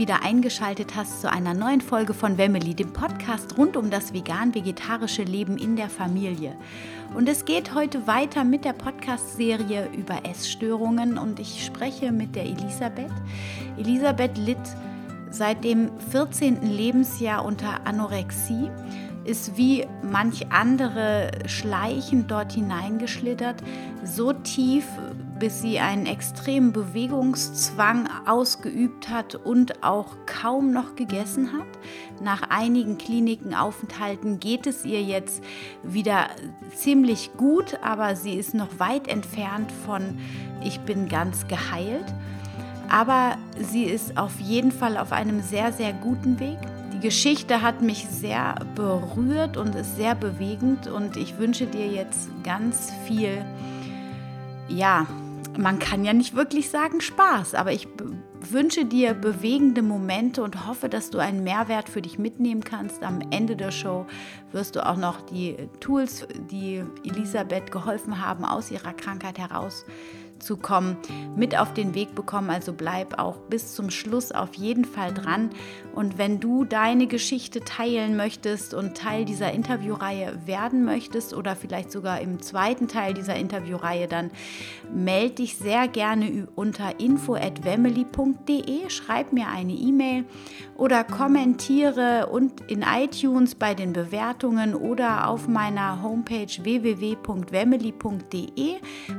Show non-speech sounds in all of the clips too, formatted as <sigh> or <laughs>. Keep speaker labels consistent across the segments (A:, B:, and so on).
A: Wieder eingeschaltet hast zu einer neuen Folge von Wemmeli, dem Podcast rund um das vegan-vegetarische Leben in der Familie. Und es geht heute weiter mit der Podcast-Serie über Essstörungen und ich spreche mit der Elisabeth. Elisabeth litt seit dem 14. Lebensjahr unter Anorexie ist wie manch andere schleichend dort hineingeschlittert, so tief, bis sie einen extremen Bewegungszwang ausgeübt hat und auch kaum noch gegessen hat. Nach einigen Klinikenaufenthalten geht es ihr jetzt wieder ziemlich gut, aber sie ist noch weit entfernt von ich bin ganz geheilt. Aber sie ist auf jeden Fall auf einem sehr, sehr guten Weg. Die Geschichte hat mich sehr berührt und ist sehr bewegend und ich wünsche dir jetzt ganz viel, ja, man kann ja nicht wirklich sagen Spaß, aber ich wünsche dir bewegende Momente und hoffe, dass du einen Mehrwert für dich mitnehmen kannst. Am Ende der Show wirst du auch noch die Tools, die Elisabeth geholfen haben, aus ihrer Krankheit heraus zu kommen, mit auf den Weg bekommen. Also bleib auch bis zum Schluss auf jeden Fall dran. Und wenn du deine Geschichte teilen möchtest und Teil dieser Interviewreihe werden möchtest oder vielleicht sogar im zweiten Teil dieser Interviewreihe, dann melde dich sehr gerne unter info@wemily.de, schreib mir eine E-Mail oder kommentiere und in iTunes bei den Bewertungen oder auf meiner Homepage www.wemily.de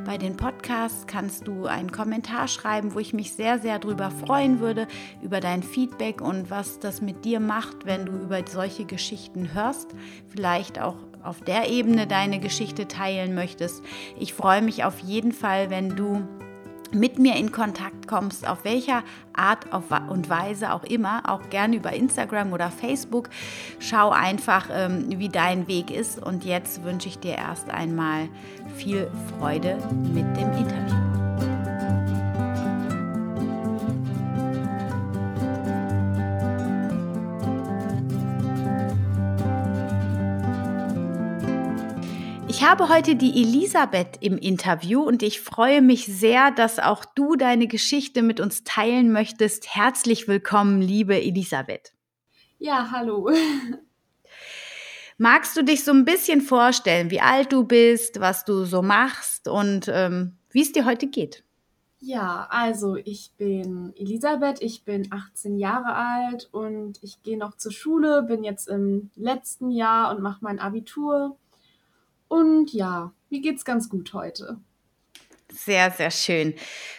A: bei den Podcasts kannst du einen Kommentar schreiben, wo ich mich sehr, sehr darüber freuen würde, über dein Feedback und was das mit dir macht, wenn du über solche Geschichten hörst. Vielleicht auch auf der Ebene deine Geschichte teilen möchtest. Ich freue mich auf jeden Fall, wenn du mit mir in Kontakt kommst, auf welcher Art und Weise auch immer, auch gerne über Instagram oder Facebook. Schau einfach, ähm, wie dein Weg ist. Und jetzt wünsche ich dir erst einmal viel Freude mit dem Interview. Ich habe heute die Elisabeth im Interview und ich freue mich sehr, dass auch du deine Geschichte mit uns teilen möchtest. Herzlich willkommen, liebe Elisabeth.
B: Ja, hallo.
A: Magst du dich so ein bisschen vorstellen, wie alt du bist, was du so machst und ähm, wie es dir heute geht?
B: Ja, also ich bin Elisabeth, ich bin 18 Jahre alt und ich gehe noch zur Schule, bin jetzt im letzten Jahr und mache mein Abitur. Und ja, mir geht's ganz gut heute.
A: Sehr, sehr schön.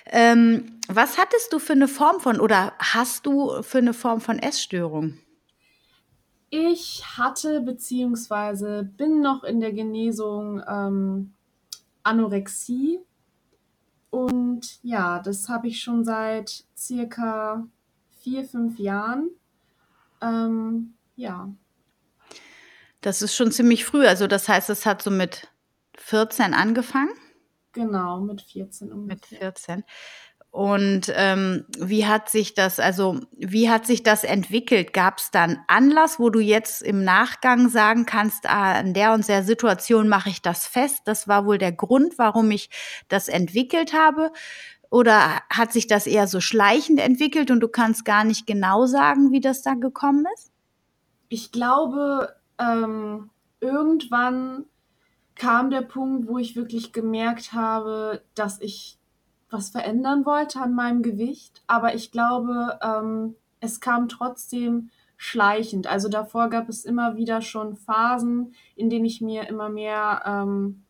A: Ähm, was hattest du für eine Form von oder hast du für eine Form von Essstörung?
B: Ich hatte beziehungsweise bin noch in der Genesung ähm, Anorexie. Und ja, das habe ich schon seit circa vier, fünf Jahren. Ähm, ja.
A: Das ist schon ziemlich früh. Also das heißt, es hat so mit 14 angefangen?
B: Genau, mit 14 ungefähr.
A: Mit 14. Und ähm, wie hat sich das, also wie hat sich das entwickelt? Gab es da einen Anlass, wo du jetzt im Nachgang sagen kannst, ah, an der und der Situation mache ich das fest? Das war wohl der Grund, warum ich das entwickelt habe. Oder hat sich das eher so schleichend entwickelt und du kannst gar nicht genau sagen, wie das da gekommen ist?
B: Ich glaube, ähm, irgendwann kam der Punkt, wo ich wirklich gemerkt habe, dass ich was verändern wollte an meinem Gewicht. Aber ich glaube, ähm, es kam trotzdem schleichend. Also davor gab es immer wieder schon Phasen, in denen ich mir immer mehr ähm,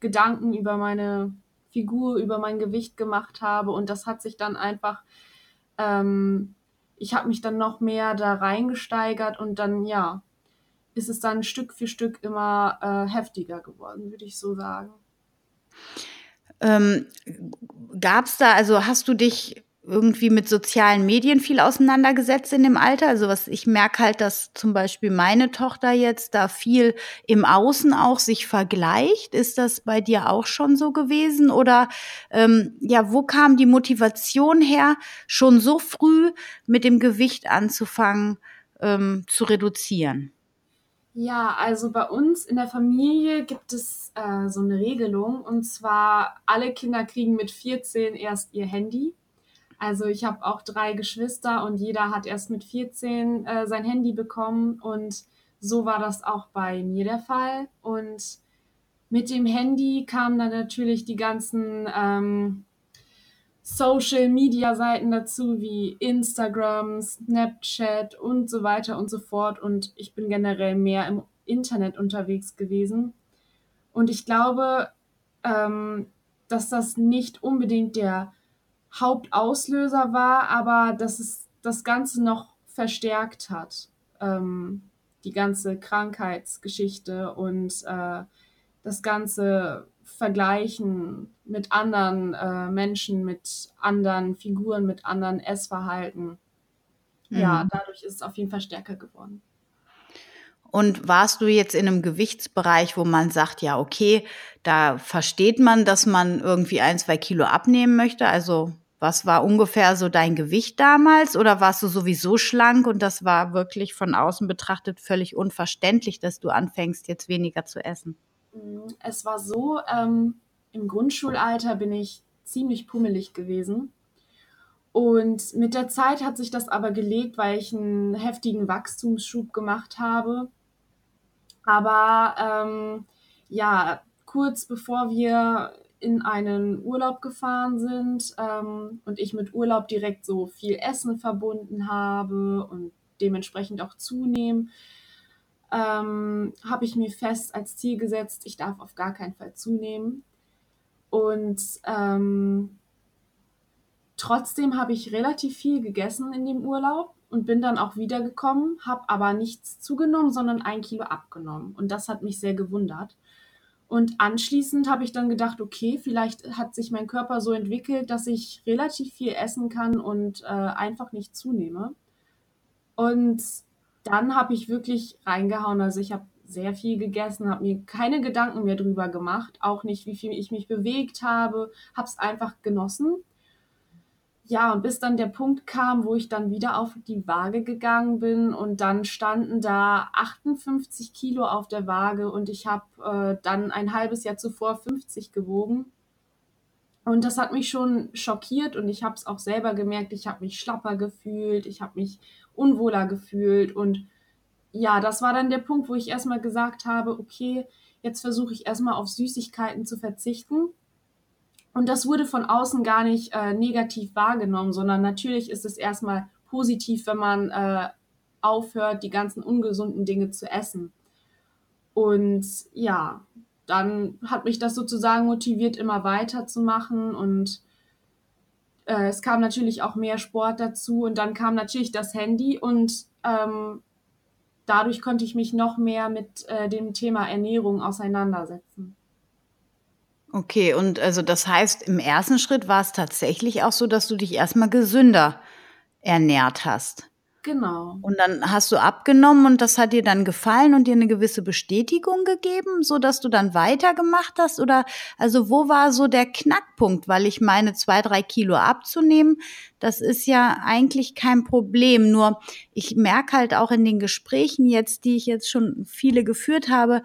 B: Gedanken über meine Figur, über mein Gewicht gemacht habe. Und das hat sich dann einfach, ähm, ich habe mich dann noch mehr da reingesteigert und dann, ja, ist es dann Stück für Stück immer äh, heftiger geworden, würde ich so sagen.
A: Ähm, Gab es da, also hast du dich irgendwie mit sozialen Medien viel auseinandergesetzt in dem Alter? Also was ich merke halt, dass zum Beispiel meine Tochter jetzt da viel im Außen auch sich vergleicht. Ist das bei dir auch schon so gewesen? Oder ähm, ja, wo kam die Motivation her, schon so früh mit dem Gewicht anzufangen ähm, zu reduzieren?
B: Ja, also bei uns in der Familie gibt es äh, so eine Regelung und zwar alle Kinder kriegen mit 14 erst ihr Handy. Also ich habe auch drei Geschwister und jeder hat erst mit 14 äh, sein Handy bekommen und so war das auch bei mir der Fall. Und mit dem Handy kamen dann natürlich die ganzen ähm, Social-Media-Seiten dazu, wie Instagram, Snapchat und so weiter und so fort. Und ich bin generell mehr im Internet unterwegs gewesen. Und ich glaube, ähm, dass das nicht unbedingt der Hauptauslöser war, aber dass es das Ganze noch verstärkt hat. Ähm, die ganze Krankheitsgeschichte und äh, das ganze Vergleichen mit anderen äh, Menschen, mit anderen Figuren, mit anderen Essverhalten. Mhm. Ja, dadurch ist es auf jeden Fall stärker geworden.
A: Und warst du jetzt in einem Gewichtsbereich, wo man sagt, ja, okay, da versteht man, dass man irgendwie ein, zwei Kilo abnehmen möchte? Also was war ungefähr so dein Gewicht damals? Oder warst du sowieso schlank und das war wirklich von außen betrachtet völlig unverständlich, dass du anfängst, jetzt weniger zu essen?
B: Mm, es war so, ähm, im Grundschulalter bin ich ziemlich pummelig gewesen. Und mit der Zeit hat sich das aber gelegt, weil ich einen heftigen Wachstumsschub gemacht habe. Aber ähm, ja, kurz bevor wir in einen Urlaub gefahren sind ähm, und ich mit Urlaub direkt so viel Essen verbunden habe und dementsprechend auch zunehmen, ähm, habe ich mir fest als Ziel gesetzt, ich darf auf gar keinen Fall zunehmen. Und ähm, trotzdem habe ich relativ viel gegessen in dem Urlaub und bin dann auch wiedergekommen, habe aber nichts zugenommen, sondern ein Kilo abgenommen. Und das hat mich sehr gewundert. Und anschließend habe ich dann gedacht, okay, vielleicht hat sich mein Körper so entwickelt, dass ich relativ viel essen kann und äh, einfach nicht zunehme. Und dann habe ich wirklich reingehauen. Also ich habe sehr viel gegessen, habe mir keine Gedanken mehr drüber gemacht, auch nicht, wie viel ich mich bewegt habe, habe es einfach genossen. Ja, und bis dann der Punkt kam, wo ich dann wieder auf die Waage gegangen bin und dann standen da 58 Kilo auf der Waage und ich habe äh, dann ein halbes Jahr zuvor 50 gewogen. Und das hat mich schon schockiert und ich habe es auch selber gemerkt, ich habe mich schlapper gefühlt, ich habe mich unwohler gefühlt und ja, das war dann der Punkt, wo ich erstmal gesagt habe, okay, jetzt versuche ich erstmal auf Süßigkeiten zu verzichten und das wurde von außen gar nicht äh, negativ wahrgenommen, sondern natürlich ist es erstmal positiv, wenn man äh, aufhört, die ganzen ungesunden Dinge zu essen. Und ja, dann hat mich das sozusagen motiviert, immer weiterzumachen und äh, es kam natürlich auch mehr Sport dazu und dann kam natürlich das Handy und ähm, dadurch konnte ich mich noch mehr mit äh, dem Thema Ernährung auseinandersetzen.
A: Okay, und also das heißt, im ersten Schritt war es tatsächlich auch so, dass du dich erstmal gesünder ernährt hast.
B: Genau.
A: Und dann hast du abgenommen und das hat dir dann gefallen und dir eine gewisse Bestätigung gegeben, so dass du dann weitergemacht hast? Oder also wo war so der Knackpunkt? Weil ich meine, zwei, drei Kilo abzunehmen, das ist ja eigentlich kein Problem. Nur ich merke halt auch in den Gesprächen jetzt, die ich jetzt schon viele geführt habe,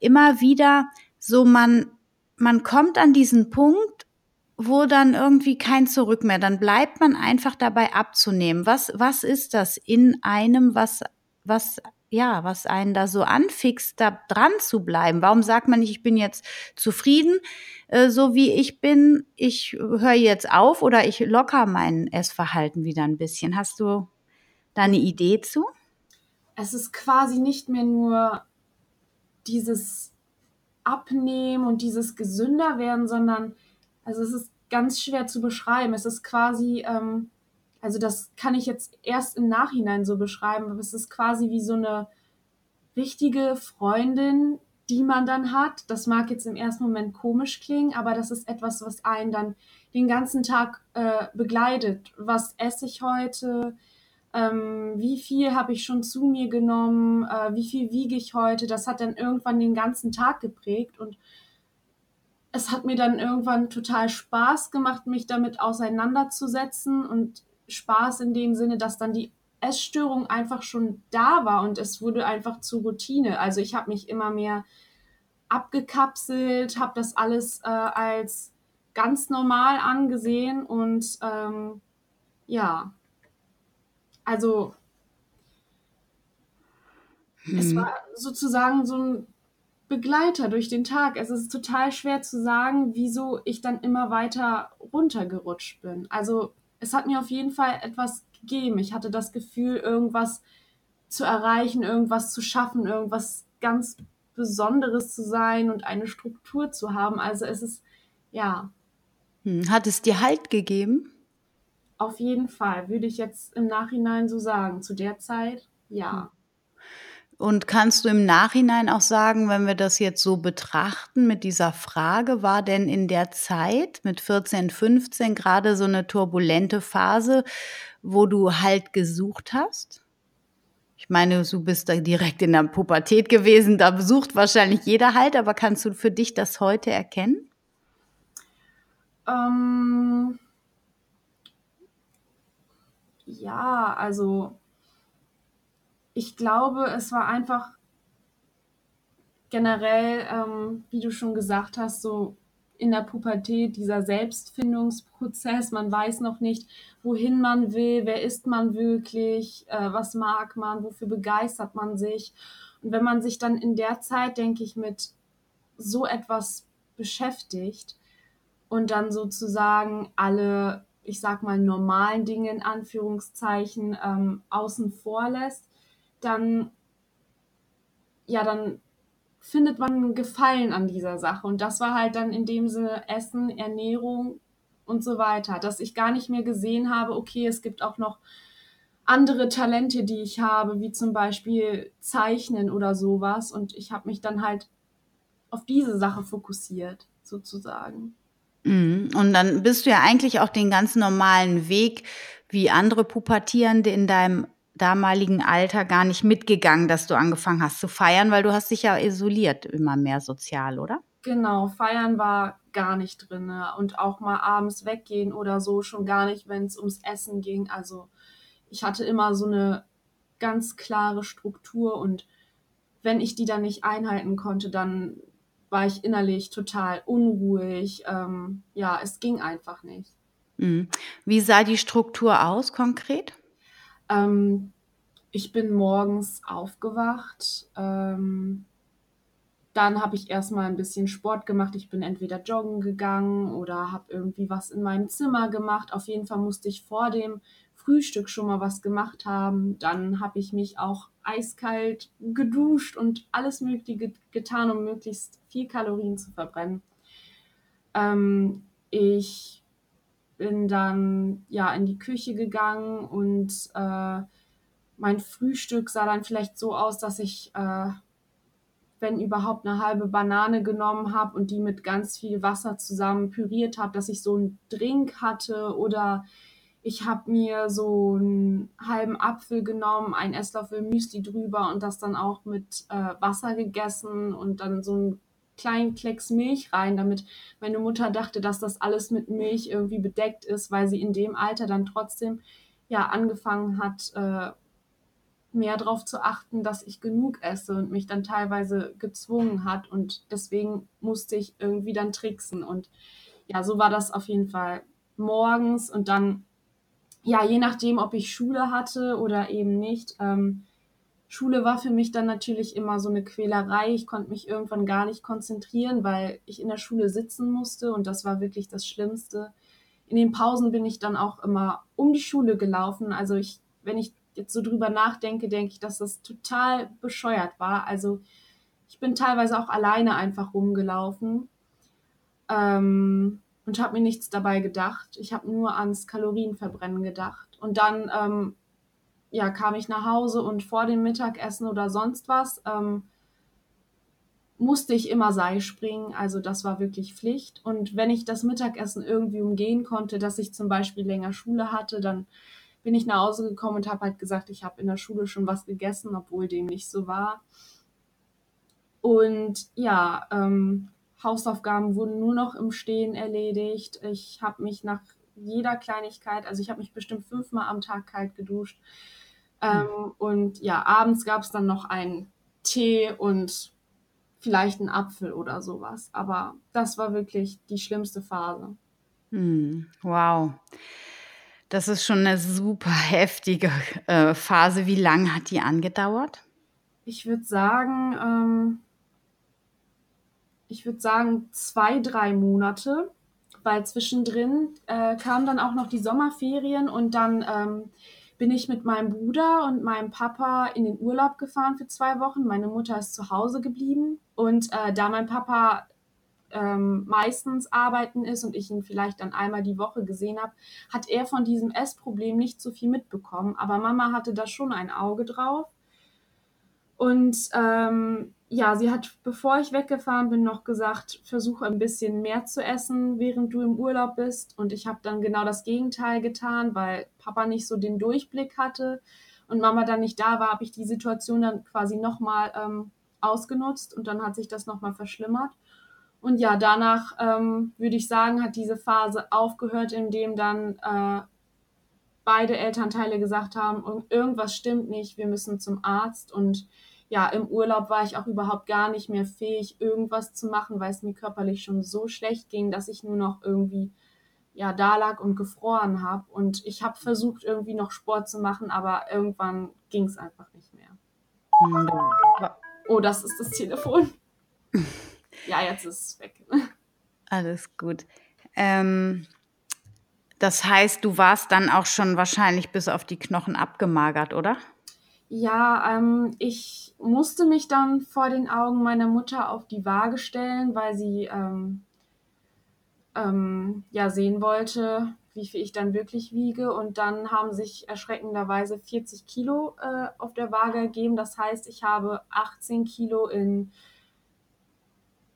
A: immer wieder so man man kommt an diesen Punkt, wo dann irgendwie kein Zurück mehr, dann bleibt man einfach dabei abzunehmen. Was, was ist das in einem, was, was, ja, was einen da so anfixt, da dran zu bleiben? Warum sagt man nicht, ich bin jetzt zufrieden, äh, so wie ich bin, ich höre jetzt auf oder ich locker mein Essverhalten wieder ein bisschen? Hast du da eine Idee zu?
B: Es ist quasi nicht mehr nur dieses Abnehmen und dieses gesünder werden, sondern also es ist ganz schwer zu beschreiben. Es ist quasi, ähm, also das kann ich jetzt erst im Nachhinein so beschreiben, aber es ist quasi wie so eine richtige Freundin, die man dann hat. Das mag jetzt im ersten Moment komisch klingen, aber das ist etwas, was einen dann den ganzen Tag äh, begleitet. Was esse ich heute? ähm, wie viel habe ich schon zu mir genommen, äh, wie viel wiege ich heute. Das hat dann irgendwann den ganzen Tag geprägt und es hat mir dann irgendwann total Spaß gemacht, mich damit auseinanderzusetzen und Spaß in dem Sinne, dass dann die Essstörung einfach schon da war und es wurde einfach zur Routine. Also ich habe mich immer mehr abgekapselt, habe das alles äh, als ganz normal angesehen und ähm, ja, also hm. es war sozusagen so ein Begleiter durch den Tag. Es ist total schwer zu sagen, wieso ich dann immer weiter runtergerutscht bin. Also es hat mir auf jeden Fall etwas gegeben. Ich hatte das Gefühl, irgendwas zu erreichen, irgendwas zu schaffen, irgendwas ganz Besonderes zu sein und eine Struktur zu haben. Also es ist, ja.
A: Hm. Hat es dir Halt gegeben?
B: Auf jeden Fall, würde ich jetzt im Nachhinein so sagen. Zu der Zeit, ja.
A: Und kannst du im Nachhinein auch sagen, wenn wir das jetzt so betrachten mit dieser Frage, war denn in der Zeit mit 14, 15 gerade so eine turbulente Phase, wo du Halt gesucht hast? Ich meine, du bist da direkt in der Pubertät gewesen, da besucht wahrscheinlich jeder Halt, aber kannst du für dich das heute erkennen?
B: Ähm, ja, also ich glaube, es war einfach generell, ähm, wie du schon gesagt hast, so in der Pubertät dieser Selbstfindungsprozess. Man weiß noch nicht, wohin man will, wer ist man wirklich, äh, was mag man, wofür begeistert man sich. Und wenn man sich dann in der Zeit, denke ich, mit so etwas beschäftigt und dann sozusagen alle, ich sag mal, normalen Dinge in Anführungszeichen ähm, außen vor lässt, dann, ja, dann findet man Gefallen an dieser Sache. Und das war halt dann in dem Sinne Essen, Ernährung und so weiter, dass ich gar nicht mehr gesehen habe, okay, es gibt auch noch andere Talente, die ich habe, wie zum Beispiel Zeichnen oder sowas. Und ich habe mich dann halt auf diese Sache fokussiert, sozusagen.
A: Mhm. Und dann bist du ja eigentlich auch den ganz normalen Weg wie andere Pubertierende in deinem damaligen Alter gar nicht mitgegangen, dass du angefangen hast zu feiern, weil du hast dich ja isoliert immer mehr sozial, oder?
B: Genau, feiern war gar nicht drin und auch mal abends weggehen oder so schon gar nicht, wenn es ums Essen ging. Also ich hatte immer so eine ganz klare Struktur und wenn ich die dann nicht einhalten konnte, dann war ich innerlich total unruhig. Ähm, ja, es ging einfach nicht.
A: Mhm. Wie sah die Struktur aus konkret?
B: Ähm, ich bin morgens aufgewacht. Ähm, dann habe ich erstmal ein bisschen Sport gemacht. Ich bin entweder joggen gegangen oder habe irgendwie was in meinem Zimmer gemacht. Auf jeden Fall musste ich vor dem Frühstück schon mal was gemacht haben. Dann habe ich mich auch eiskalt geduscht und alles Mögliche getan, um möglichst viel Kalorien zu verbrennen. Ähm, ich bin dann ja in die Küche gegangen und äh, mein Frühstück sah dann vielleicht so aus, dass ich, äh, wenn überhaupt, eine halbe Banane genommen habe und die mit ganz viel Wasser zusammen püriert habe, dass ich so einen Drink hatte oder ich habe mir so einen halben Apfel genommen, einen Esslöffel Müsli drüber und das dann auch mit äh, Wasser gegessen und dann so einen kleinen Klecks Milch rein, damit meine Mutter dachte, dass das alles mit Milch irgendwie bedeckt ist, weil sie in dem Alter dann trotzdem ja angefangen hat, äh, mehr darauf zu achten, dass ich genug esse und mich dann teilweise gezwungen hat und deswegen musste ich irgendwie dann tricksen und ja, so war das auf jeden Fall morgens und dann ja, je nachdem, ob ich Schule hatte oder eben nicht. Ähm, Schule war für mich dann natürlich immer so eine Quälerei. Ich konnte mich irgendwann gar nicht konzentrieren, weil ich in der Schule sitzen musste und das war wirklich das Schlimmste. In den Pausen bin ich dann auch immer um die Schule gelaufen. Also ich, wenn ich jetzt so drüber nachdenke, denke ich, dass das total bescheuert war. Also ich bin teilweise auch alleine einfach rumgelaufen ähm, und habe mir nichts dabei gedacht. Ich habe nur ans Kalorienverbrennen gedacht. Und dann ähm, ja, kam ich nach Hause und vor dem Mittagessen oder sonst was ähm, musste ich immer Seil springen. Also das war wirklich Pflicht. Und wenn ich das Mittagessen irgendwie umgehen konnte, dass ich zum Beispiel länger Schule hatte, dann bin ich nach Hause gekommen und habe halt gesagt, ich habe in der Schule schon was gegessen, obwohl dem nicht so war. Und ja, ähm, Hausaufgaben wurden nur noch im Stehen erledigt. Ich habe mich nach jeder Kleinigkeit, also ich habe mich bestimmt fünfmal am Tag kalt geduscht. Ähm, hm. Und ja, abends gab es dann noch einen Tee und vielleicht einen Apfel oder sowas. Aber das war wirklich die schlimmste Phase.
A: Hm, wow. Das ist schon eine super heftige äh, Phase. Wie lange hat die angedauert?
B: Ich würde sagen, ähm, ich würde sagen zwei, drei Monate, weil zwischendrin äh, kamen dann auch noch die Sommerferien und dann ähm, bin ich mit meinem Bruder und meinem Papa in den Urlaub gefahren für zwei Wochen. Meine Mutter ist zu Hause geblieben und äh, da mein Papa ähm, meistens arbeiten ist und ich ihn vielleicht dann einmal die Woche gesehen habe, hat er von diesem Essproblem nicht so viel mitbekommen. Aber Mama hatte da schon ein Auge drauf. Und ähm, ja, sie hat, bevor ich weggefahren bin, noch gesagt, versuche ein bisschen mehr zu essen, während du im Urlaub bist. Und ich habe dann genau das Gegenteil getan, weil Papa nicht so den Durchblick hatte und Mama dann nicht da war, habe ich die Situation dann quasi nochmal ähm, ausgenutzt und dann hat sich das nochmal verschlimmert. Und ja, danach ähm, würde ich sagen, hat diese Phase aufgehört, indem dann äh, beide Elternteile gesagt haben, irgendwas stimmt nicht, wir müssen zum Arzt. Und ja, im Urlaub war ich auch überhaupt gar nicht mehr fähig, irgendwas zu machen, weil es mir körperlich schon so schlecht ging, dass ich nur noch irgendwie ja, da lag und gefroren habe. Und ich habe versucht, irgendwie noch Sport zu machen, aber irgendwann ging es einfach nicht mehr. Hm, oh, das ist das Telefon. <laughs> ja, jetzt ist es weg. <laughs>
A: Alles gut. Ähm, das heißt, du warst dann auch schon wahrscheinlich bis auf die Knochen abgemagert, oder?
B: Ja, ähm, ich musste mich dann vor den Augen meiner Mutter auf die Waage stellen, weil sie ähm, ähm, ja sehen wollte, wie viel ich dann wirklich wiege. Und dann haben sich erschreckenderweise 40 Kilo äh, auf der Waage ergeben. Das heißt, ich habe 18 Kilo in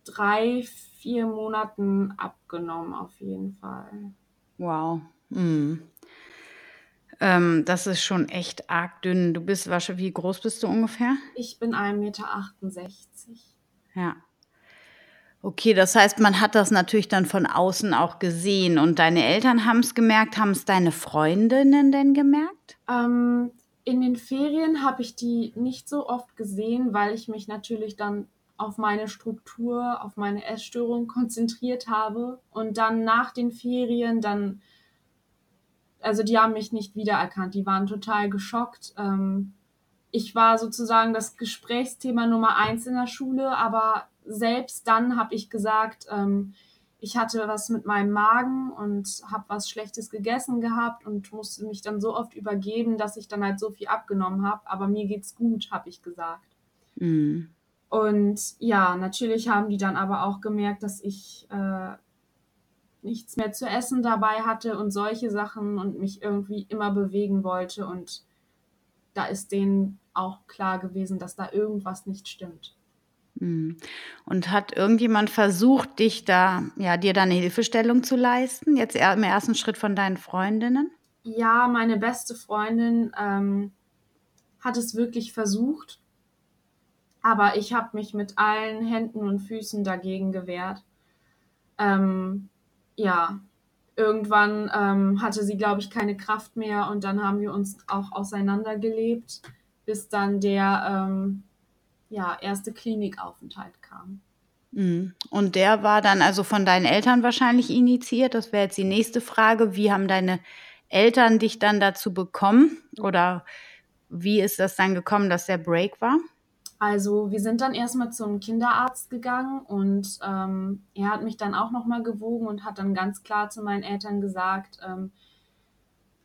B: drei, vier Monaten abgenommen, auf jeden Fall.
A: Wow. Mhm. Ähm, das ist schon echt arg dünn. Du bist wahrscheinlich, wie groß bist du ungefähr?
B: Ich bin 1,68 Meter.
A: Ja. Okay, das heißt, man hat das natürlich dann von außen auch gesehen und deine Eltern haben es gemerkt. Haben es deine Freundinnen denn gemerkt?
B: Ähm, in den Ferien habe ich die nicht so oft gesehen, weil ich mich natürlich dann auf meine Struktur, auf meine Essstörung <laughs> konzentriert habe und dann nach den Ferien dann, also die haben mich nicht wiedererkannt, die waren total geschockt. Ähm, ich war sozusagen das Gesprächsthema Nummer eins in der Schule, aber selbst dann habe ich gesagt, ähm, ich hatte was mit meinem Magen und habe was Schlechtes gegessen gehabt und musste mich dann so oft übergeben, dass ich dann halt so viel abgenommen habe. Aber mir geht's gut, habe ich gesagt. Mhm. Und ja, natürlich haben die dann aber auch gemerkt, dass ich äh, nichts mehr zu essen dabei hatte und solche Sachen und mich irgendwie immer bewegen wollte. Und da ist denen auch klar gewesen, dass da irgendwas nicht stimmt.
A: Hm. Und hat irgendjemand versucht, dich da, ja, dir da eine Hilfestellung zu leisten? Jetzt im ersten Schritt von deinen Freundinnen?
B: Ja, meine beste Freundin ähm, hat es wirklich versucht. Aber ich habe mich mit allen Händen und Füßen dagegen gewehrt. Ähm, ja, irgendwann ähm, hatte sie, glaube ich, keine Kraft mehr und dann haben wir uns auch auseinandergelebt, bis dann der ähm, ja, erste Klinikaufenthalt kam.
A: Mhm. Und der war dann also von deinen Eltern wahrscheinlich initiiert. Das wäre jetzt die nächste Frage. Wie haben deine Eltern dich dann dazu bekommen? Oder wie ist das dann gekommen, dass der Break war?
B: Also wir sind dann erstmal zum Kinderarzt gegangen und ähm, er hat mich dann auch nochmal gewogen und hat dann ganz klar zu meinen Eltern gesagt, ähm,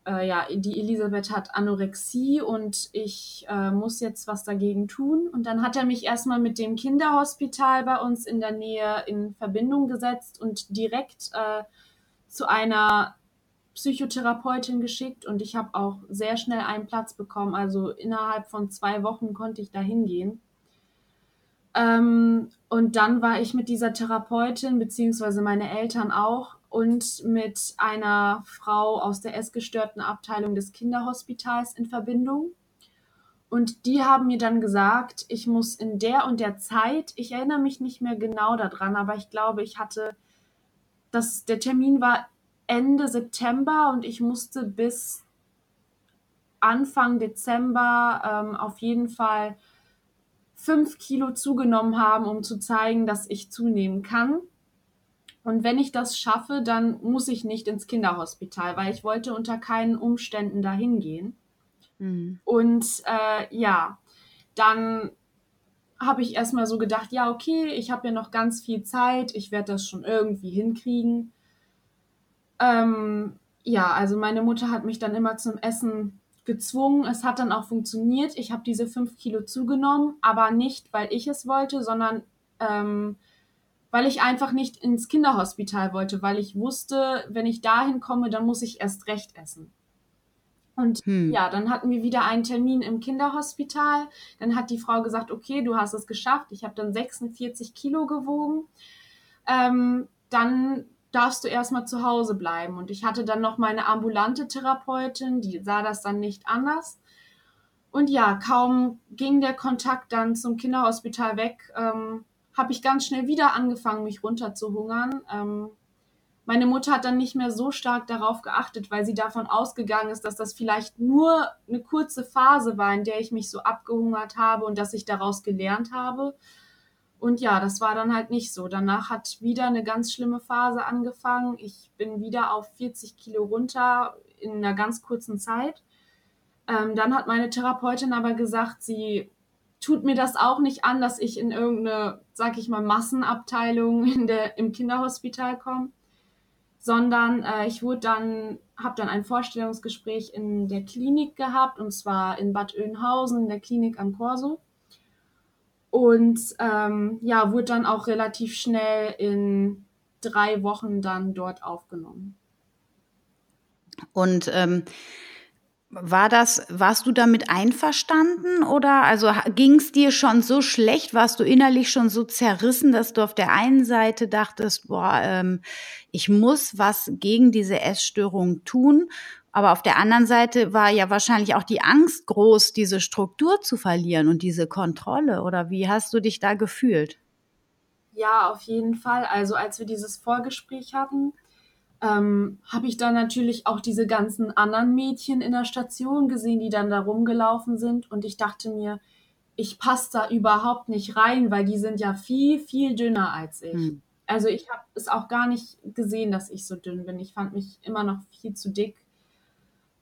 B: äh, ja, die Elisabeth hat Anorexie und ich äh, muss jetzt was dagegen tun. Und dann hat er mich erstmal mit dem Kinderhospital bei uns in der Nähe in Verbindung gesetzt und direkt äh, zu einer Psychotherapeutin geschickt und ich habe auch sehr schnell einen Platz bekommen. Also innerhalb von zwei Wochen konnte ich da hingehen. Ähm, und dann war ich mit dieser Therapeutin, beziehungsweise meine Eltern auch, und mit einer Frau aus der essgestörten Abteilung des Kinderhospitals in Verbindung. Und die haben mir dann gesagt, ich muss in der und der Zeit, ich erinnere mich nicht mehr genau daran, aber ich glaube, ich hatte, das, der Termin war Ende September und ich musste bis Anfang Dezember ähm, auf jeden Fall fünf Kilo zugenommen haben, um zu zeigen, dass ich zunehmen kann. Und wenn ich das schaffe, dann muss ich nicht ins Kinderhospital, weil ich wollte unter keinen Umständen dahin gehen. Mhm. Und äh, ja, dann habe ich erstmal so gedacht, ja, okay, ich habe ja noch ganz viel Zeit, ich werde das schon irgendwie hinkriegen. Ähm, ja, also meine Mutter hat mich dann immer zum Essen gezwungen. Es hat dann auch funktioniert. Ich habe diese fünf Kilo zugenommen, aber nicht, weil ich es wollte, sondern ähm, weil ich einfach nicht ins Kinderhospital wollte, weil ich wusste, wenn ich dahin komme, dann muss ich erst recht essen. Und hm. ja, dann hatten wir wieder einen Termin im Kinderhospital. Dann hat die Frau gesagt, okay, du hast es geschafft. Ich habe dann 46 Kilo gewogen. Ähm, dann darfst du erstmal zu Hause bleiben. Und ich hatte dann noch meine ambulante Therapeutin, die sah das dann nicht anders. Und ja, kaum ging der Kontakt dann zum Kinderhospital weg, ähm, habe ich ganz schnell wieder angefangen, mich runterzuhungern. Ähm, meine Mutter hat dann nicht mehr so stark darauf geachtet, weil sie davon ausgegangen ist, dass das vielleicht nur eine kurze Phase war, in der ich mich so abgehungert habe und dass ich daraus gelernt habe. Und ja, das war dann halt nicht so. Danach hat wieder eine ganz schlimme Phase angefangen. Ich bin wieder auf 40 Kilo runter in einer ganz kurzen Zeit. Ähm, dann hat meine Therapeutin aber gesagt, sie tut mir das auch nicht an, dass ich in irgendeine, sag ich mal, Massenabteilung in der, im Kinderhospital komme sondern äh, ich wurde dann, habe dann ein Vorstellungsgespräch in der Klinik gehabt und zwar in Bad Oeynhausen in der Klinik am Corso und ähm, ja, wurde dann auch relativ schnell in drei Wochen dann dort aufgenommen.
A: Und ähm, war das, warst du damit einverstanden oder also ging es dir schon so schlecht, warst du innerlich schon so zerrissen, dass du auf der einen Seite dachtest, boah, ähm, ich muss was gegen diese Essstörung tun, aber auf der anderen Seite war ja wahrscheinlich auch die Angst groß, diese Struktur zu verlieren und diese Kontrolle oder wie hast du dich da gefühlt?
B: Ja, auf jeden Fall. Also als wir dieses Vorgespräch hatten, ähm, habe ich dann natürlich auch diese ganzen anderen Mädchen in der Station gesehen, die dann da rumgelaufen sind. Und ich dachte mir, ich passe da überhaupt nicht rein, weil die sind ja viel, viel dünner als ich. Hm. Also ich habe es auch gar nicht gesehen, dass ich so dünn bin. Ich fand mich immer noch viel zu dick.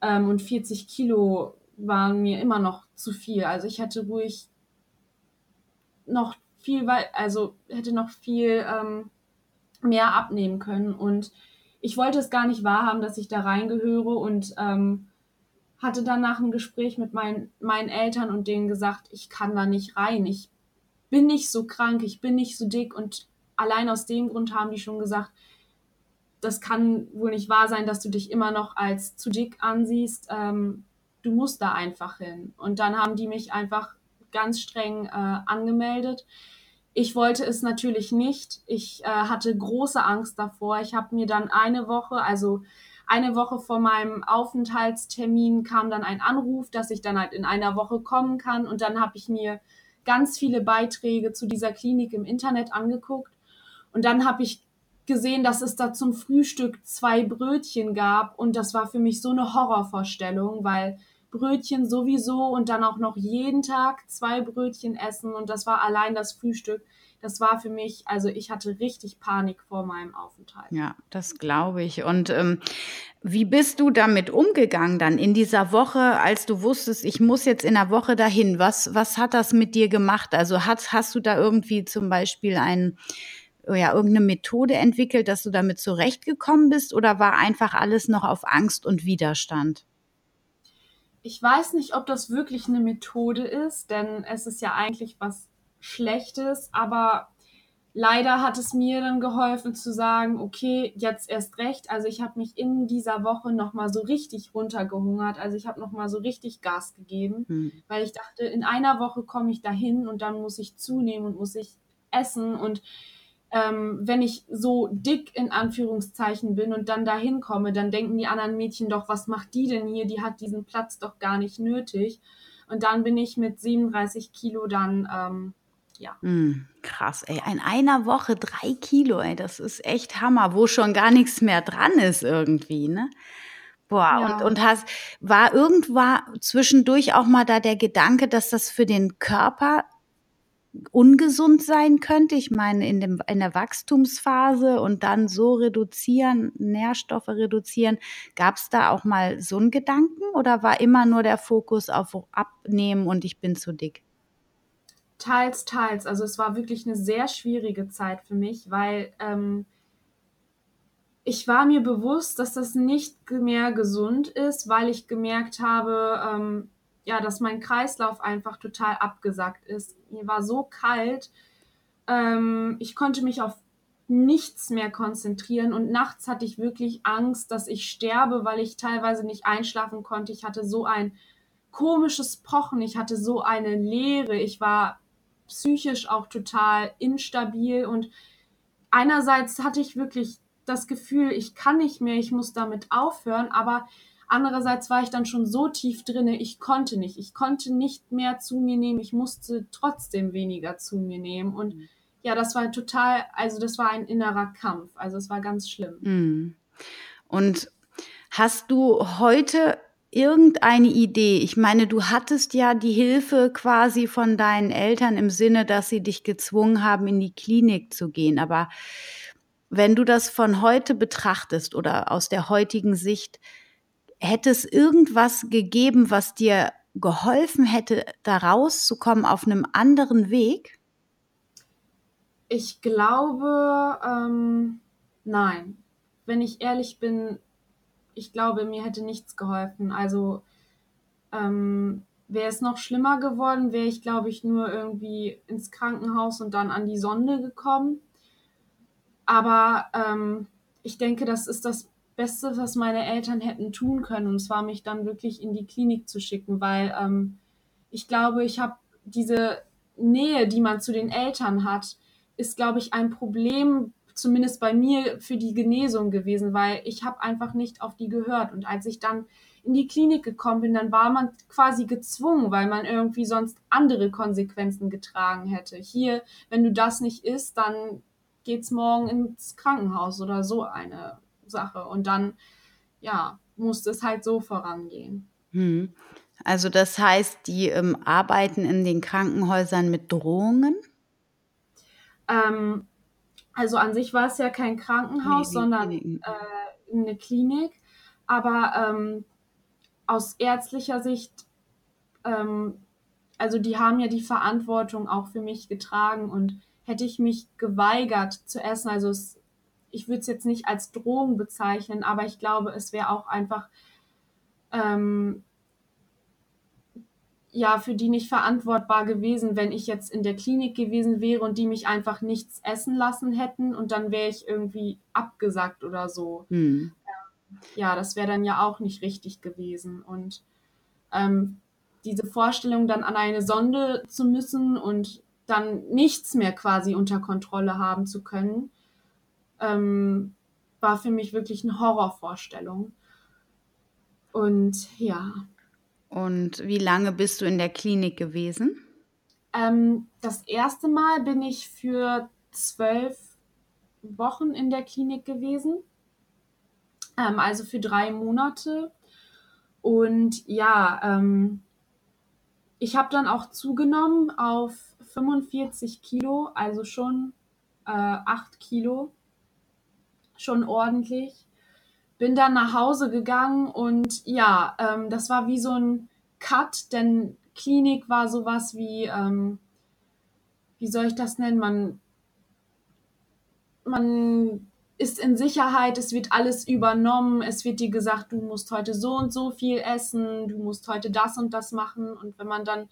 B: Ähm, und 40 Kilo waren mir immer noch zu viel. Also ich hätte ruhig noch viel also hätte noch viel ähm, mehr abnehmen können. Und ich wollte es gar nicht wahrhaben, dass ich da reingehöre und ähm, hatte dann nach einem Gespräch mit mein, meinen Eltern und denen gesagt, ich kann da nicht rein. Ich bin nicht so krank, ich bin nicht so dick und allein aus dem Grund haben die schon gesagt, das kann wohl nicht wahr sein, dass du dich immer noch als zu dick ansiehst. Ähm, du musst da einfach hin. Und dann haben die mich einfach ganz streng äh, angemeldet. Ich wollte es natürlich nicht. Ich äh, hatte große Angst davor. Ich habe mir dann eine Woche, also eine Woche vor meinem Aufenthaltstermin kam dann ein Anruf, dass ich dann halt in einer Woche kommen kann. Und dann habe ich mir ganz viele Beiträge zu dieser Klinik im Internet angeguckt. Und dann habe ich gesehen, dass es da zum Frühstück zwei Brötchen gab. Und das war für mich so eine Horrorvorstellung, weil Brötchen sowieso und dann auch noch jeden Tag zwei Brötchen essen und das war allein das Frühstück. Das war für mich, also ich hatte richtig Panik vor meinem Aufenthalt.
A: Ja, das glaube ich. Und ähm, wie bist du damit umgegangen dann in dieser Woche, als du wusstest, ich muss jetzt in der Woche dahin? Was, was hat das mit dir gemacht? Also hast, hast du da irgendwie zum Beispiel ein ja, irgendeine Methode entwickelt, dass du damit zurechtgekommen bist oder war einfach alles noch auf Angst und Widerstand?
B: ich weiß nicht, ob das wirklich eine Methode ist, denn es ist ja eigentlich was Schlechtes, aber leider hat es mir dann geholfen zu sagen, okay, jetzt erst recht. Also ich habe mich in dieser Woche nochmal so richtig runtergehungert. Also ich habe nochmal so richtig Gas gegeben, hm. weil ich dachte, in einer Woche komme ich dahin und dann muss ich zunehmen und muss ich essen und ähm, wenn ich so dick in Anführungszeichen bin und dann dahin komme, dann denken die anderen Mädchen doch, was macht die denn hier? Die hat diesen Platz doch gar nicht nötig. Und dann bin ich mit 37 Kilo dann, ähm, ja.
A: Mm, krass, ey. In einer Woche drei Kilo, ey. Das ist echt Hammer, wo schon gar nichts mehr dran ist irgendwie, ne? Boah, ja. und, und hast, war irgendwann zwischendurch auch mal da der Gedanke, dass das für den Körper ungesund sein könnte. Ich meine, in, dem, in der Wachstumsphase und dann so reduzieren, Nährstoffe reduzieren. Gab es da auch mal so einen Gedanken oder war immer nur der Fokus auf Abnehmen und ich bin zu dick?
B: Teils, teils. Also es war wirklich eine sehr schwierige Zeit für mich, weil ähm, ich war mir bewusst, dass das nicht mehr gesund ist, weil ich gemerkt habe, ähm, ja, dass mein Kreislauf einfach total abgesackt ist. Mir war so kalt, ähm, ich konnte mich auf nichts mehr konzentrieren und nachts hatte ich wirklich Angst, dass ich sterbe, weil ich teilweise nicht einschlafen konnte. Ich hatte so ein komisches Pochen, ich hatte so eine Leere, ich war psychisch auch total instabil und einerseits hatte ich wirklich das Gefühl, ich kann nicht mehr, ich muss damit aufhören, aber andererseits war ich dann schon so tief drinne, ich konnte nicht, ich konnte nicht mehr zu mir nehmen, ich musste trotzdem weniger zu mir nehmen und mhm. ja, das war total, also das war ein innerer Kampf, also es war ganz schlimm.
A: Mhm. Und hast du heute irgendeine Idee? Ich meine, du hattest ja die Hilfe quasi von deinen Eltern im Sinne, dass sie dich gezwungen haben, in die Klinik zu gehen. Aber wenn du das von heute betrachtest oder aus der heutigen Sicht, hätte es irgendwas gegeben, was dir geholfen hätte, da rauszukommen auf einem anderen Weg?
B: Ich glaube, ähm, nein. Wenn ich ehrlich bin, ich glaube, mir hätte nichts geholfen. Also ähm, wäre es noch schlimmer geworden, wäre ich, glaube ich, nur irgendwie ins Krankenhaus und dann an die Sonde gekommen. Aber ähm, ich denke, das ist das Beste, was meine Eltern hätten tun können. Und zwar mich dann wirklich in die Klinik zu schicken, weil ähm, ich glaube, ich habe diese Nähe, die man zu den Eltern hat, ist, glaube ich, ein Problem, zumindest bei mir, für die Genesung gewesen, weil ich habe einfach nicht auf die gehört. Und als ich dann in die Klinik gekommen bin, dann war man quasi gezwungen, weil man irgendwie sonst andere Konsequenzen getragen hätte. Hier, wenn du das nicht isst, dann geht's morgen ins Krankenhaus oder so eine Sache. Und dann, ja, muss es halt so vorangehen.
A: Hm. Also das heißt, die ähm, arbeiten in den Krankenhäusern mit Drohungen?
B: Ähm, also an sich war es ja kein Krankenhaus, nee, sondern äh, eine Klinik. Aber ähm, aus ärztlicher Sicht, ähm, also die haben ja die Verantwortung auch für mich getragen und hätte ich mich geweigert zu essen, also es, ich würde es jetzt nicht als Drohung bezeichnen, aber ich glaube, es wäre auch einfach ähm, ja für die nicht verantwortbar gewesen, wenn ich jetzt in der Klinik gewesen wäre und die mich einfach nichts essen lassen hätten und dann wäre ich irgendwie abgesackt oder so. Hm. Ja, das wäre dann ja auch nicht richtig gewesen und ähm, diese Vorstellung dann an eine Sonde zu müssen und dann nichts mehr quasi unter Kontrolle haben zu können, ähm, war für mich wirklich eine Horrorvorstellung. Und ja.
A: Und wie lange bist du in der Klinik gewesen?
B: Ähm, das erste Mal bin ich für zwölf Wochen in der Klinik gewesen. Ähm, also für drei Monate. Und ja, ähm, ich habe dann auch zugenommen auf 45 Kilo, also schon äh, 8 Kilo, schon ordentlich. Bin dann nach Hause gegangen und ja, ähm, das war wie so ein Cut, denn Klinik war sowas wie, ähm, wie soll ich das nennen? Man, man ist in Sicherheit, es wird alles übernommen, es wird dir gesagt, du musst heute so und so viel essen, du musst heute das und das machen. Und wenn man dann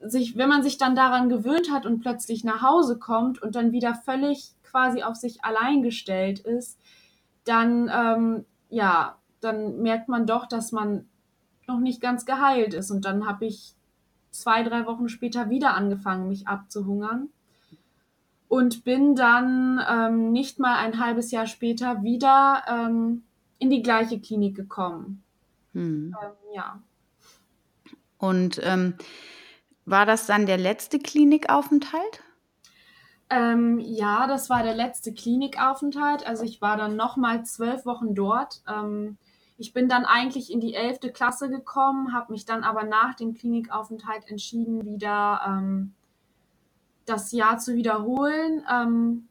B: sich, wenn man sich dann daran gewöhnt hat und plötzlich nach Hause kommt und dann wieder völlig quasi auf sich allein gestellt ist, dann, ähm, ja, dann merkt man doch, dass man noch nicht ganz geheilt ist. Und dann habe ich zwei, drei Wochen später wieder angefangen, mich abzuhungern. Und bin dann ähm, nicht mal ein halbes Jahr später wieder ähm, in die gleiche Klinik gekommen. Hm. Ähm, ja.
A: Und ähm, war das dann der letzte Klinikaufenthalt?
B: Ähm, ja, das war der letzte Klinikaufenthalt. Also ich war dann nochmal zwölf Wochen dort. Ähm, ich bin dann eigentlich in die elfte Klasse gekommen, habe mich dann aber nach dem Klinikaufenthalt entschieden, wieder ähm, das Jahr zu wiederholen. Ähm,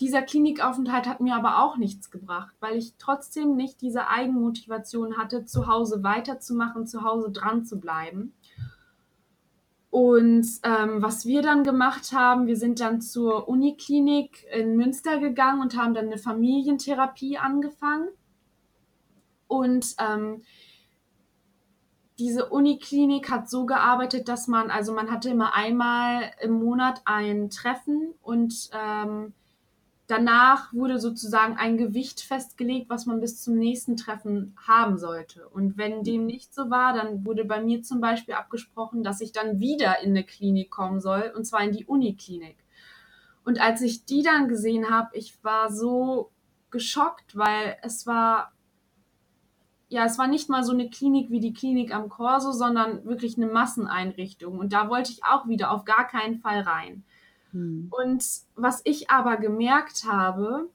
B: dieser Klinikaufenthalt hat mir aber auch nichts gebracht, weil ich trotzdem nicht diese Eigenmotivation hatte, zu Hause weiterzumachen, zu Hause dran zu bleiben. Und ähm, was wir dann gemacht haben, wir sind dann zur Uniklinik in Münster gegangen und haben dann eine Familientherapie angefangen. Und ähm, diese Uniklinik hat so gearbeitet, dass man, also man hatte immer einmal im Monat ein Treffen und ähm, danach wurde sozusagen ein Gewicht festgelegt, was man bis zum nächsten Treffen haben sollte. Und wenn dem nicht so war, dann wurde bei mir zum Beispiel abgesprochen, dass ich dann wieder in eine Klinik kommen soll, und zwar in die Uniklinik. Und als ich die dann gesehen habe, ich war so geschockt, weil es war, ja, es war nicht mal so eine Klinik wie die Klinik am Corso, sondern wirklich eine Masseneinrichtung. Und da wollte ich auch wieder auf gar keinen Fall rein. Hm. Und was ich aber gemerkt habe,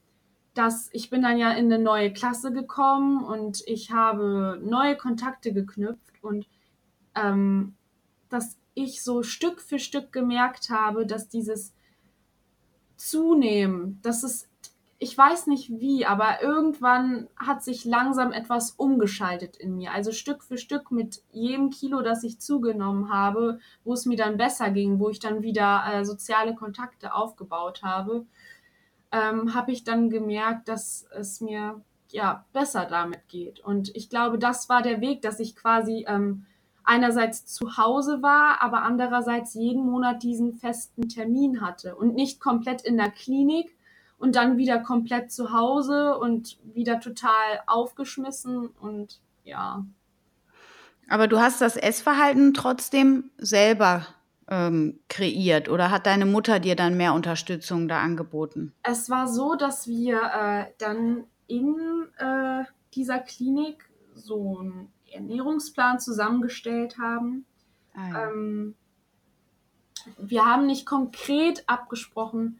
B: dass ich bin dann ja in eine neue Klasse gekommen und ich habe neue Kontakte geknüpft und ähm, dass ich so Stück für Stück gemerkt habe, dass dieses Zunehmen, dass es ich weiß nicht wie, aber irgendwann hat sich langsam etwas umgeschaltet in mir. Also Stück für Stück mit jedem Kilo, das ich zugenommen habe, wo es mir dann besser ging, wo ich dann wieder äh, soziale Kontakte aufgebaut habe, ähm, habe ich dann gemerkt, dass es mir ja besser damit geht. Und ich glaube, das war der Weg, dass ich quasi ähm, einerseits zu Hause war, aber andererseits jeden Monat diesen festen Termin hatte und nicht komplett in der Klinik, und dann wieder komplett zu Hause und wieder total aufgeschmissen und ja.
A: Aber du hast das Essverhalten trotzdem selber ähm, kreiert oder hat deine Mutter dir dann mehr Unterstützung da angeboten?
B: Es war so, dass wir äh, dann in äh, dieser Klinik so einen Ernährungsplan zusammengestellt haben. Ah, ja. ähm, wir haben nicht konkret abgesprochen,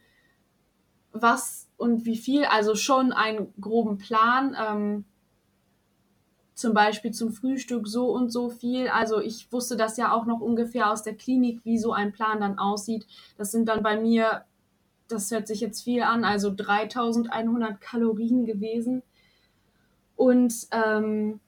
B: was und wie viel, also schon einen groben Plan. Ähm, zum Beispiel zum Frühstück so und so viel. Also ich wusste das ja auch noch ungefähr aus der Klinik, wie so ein Plan dann aussieht. Das sind dann bei mir, das hört sich jetzt viel an, also 3100 Kalorien gewesen. Und ähm,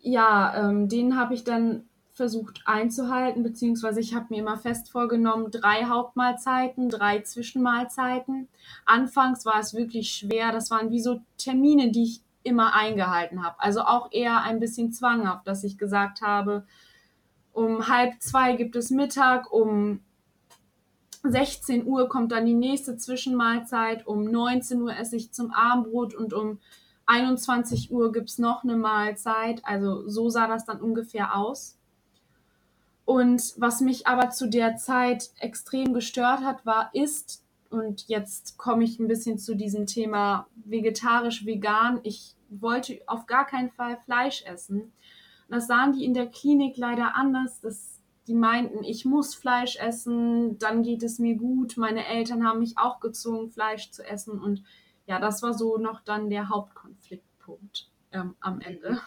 B: ja, ähm, den habe ich dann versucht einzuhalten, beziehungsweise ich habe mir immer fest vorgenommen, drei Hauptmahlzeiten, drei Zwischenmahlzeiten. Anfangs war es wirklich schwer, das waren wie so Termine, die ich immer eingehalten habe. Also auch eher ein bisschen zwanghaft, dass ich gesagt habe, um halb zwei gibt es Mittag, um 16 Uhr kommt dann die nächste Zwischenmahlzeit, um 19 Uhr esse ich zum Abendbrot und um 21 Uhr gibt es noch eine Mahlzeit. Also so sah das dann ungefähr aus. Und was mich aber zu der Zeit extrem gestört hat, war, ist, und jetzt komme ich ein bisschen zu diesem Thema vegetarisch, vegan. Ich wollte auf gar keinen Fall Fleisch essen. Und das sahen die in der Klinik leider anders. dass die meinten, ich muss Fleisch essen, dann geht es mir gut. Meine Eltern haben mich auch gezwungen, Fleisch zu essen. Und ja, das war so noch dann der Hauptkonfliktpunkt ähm, am Ende.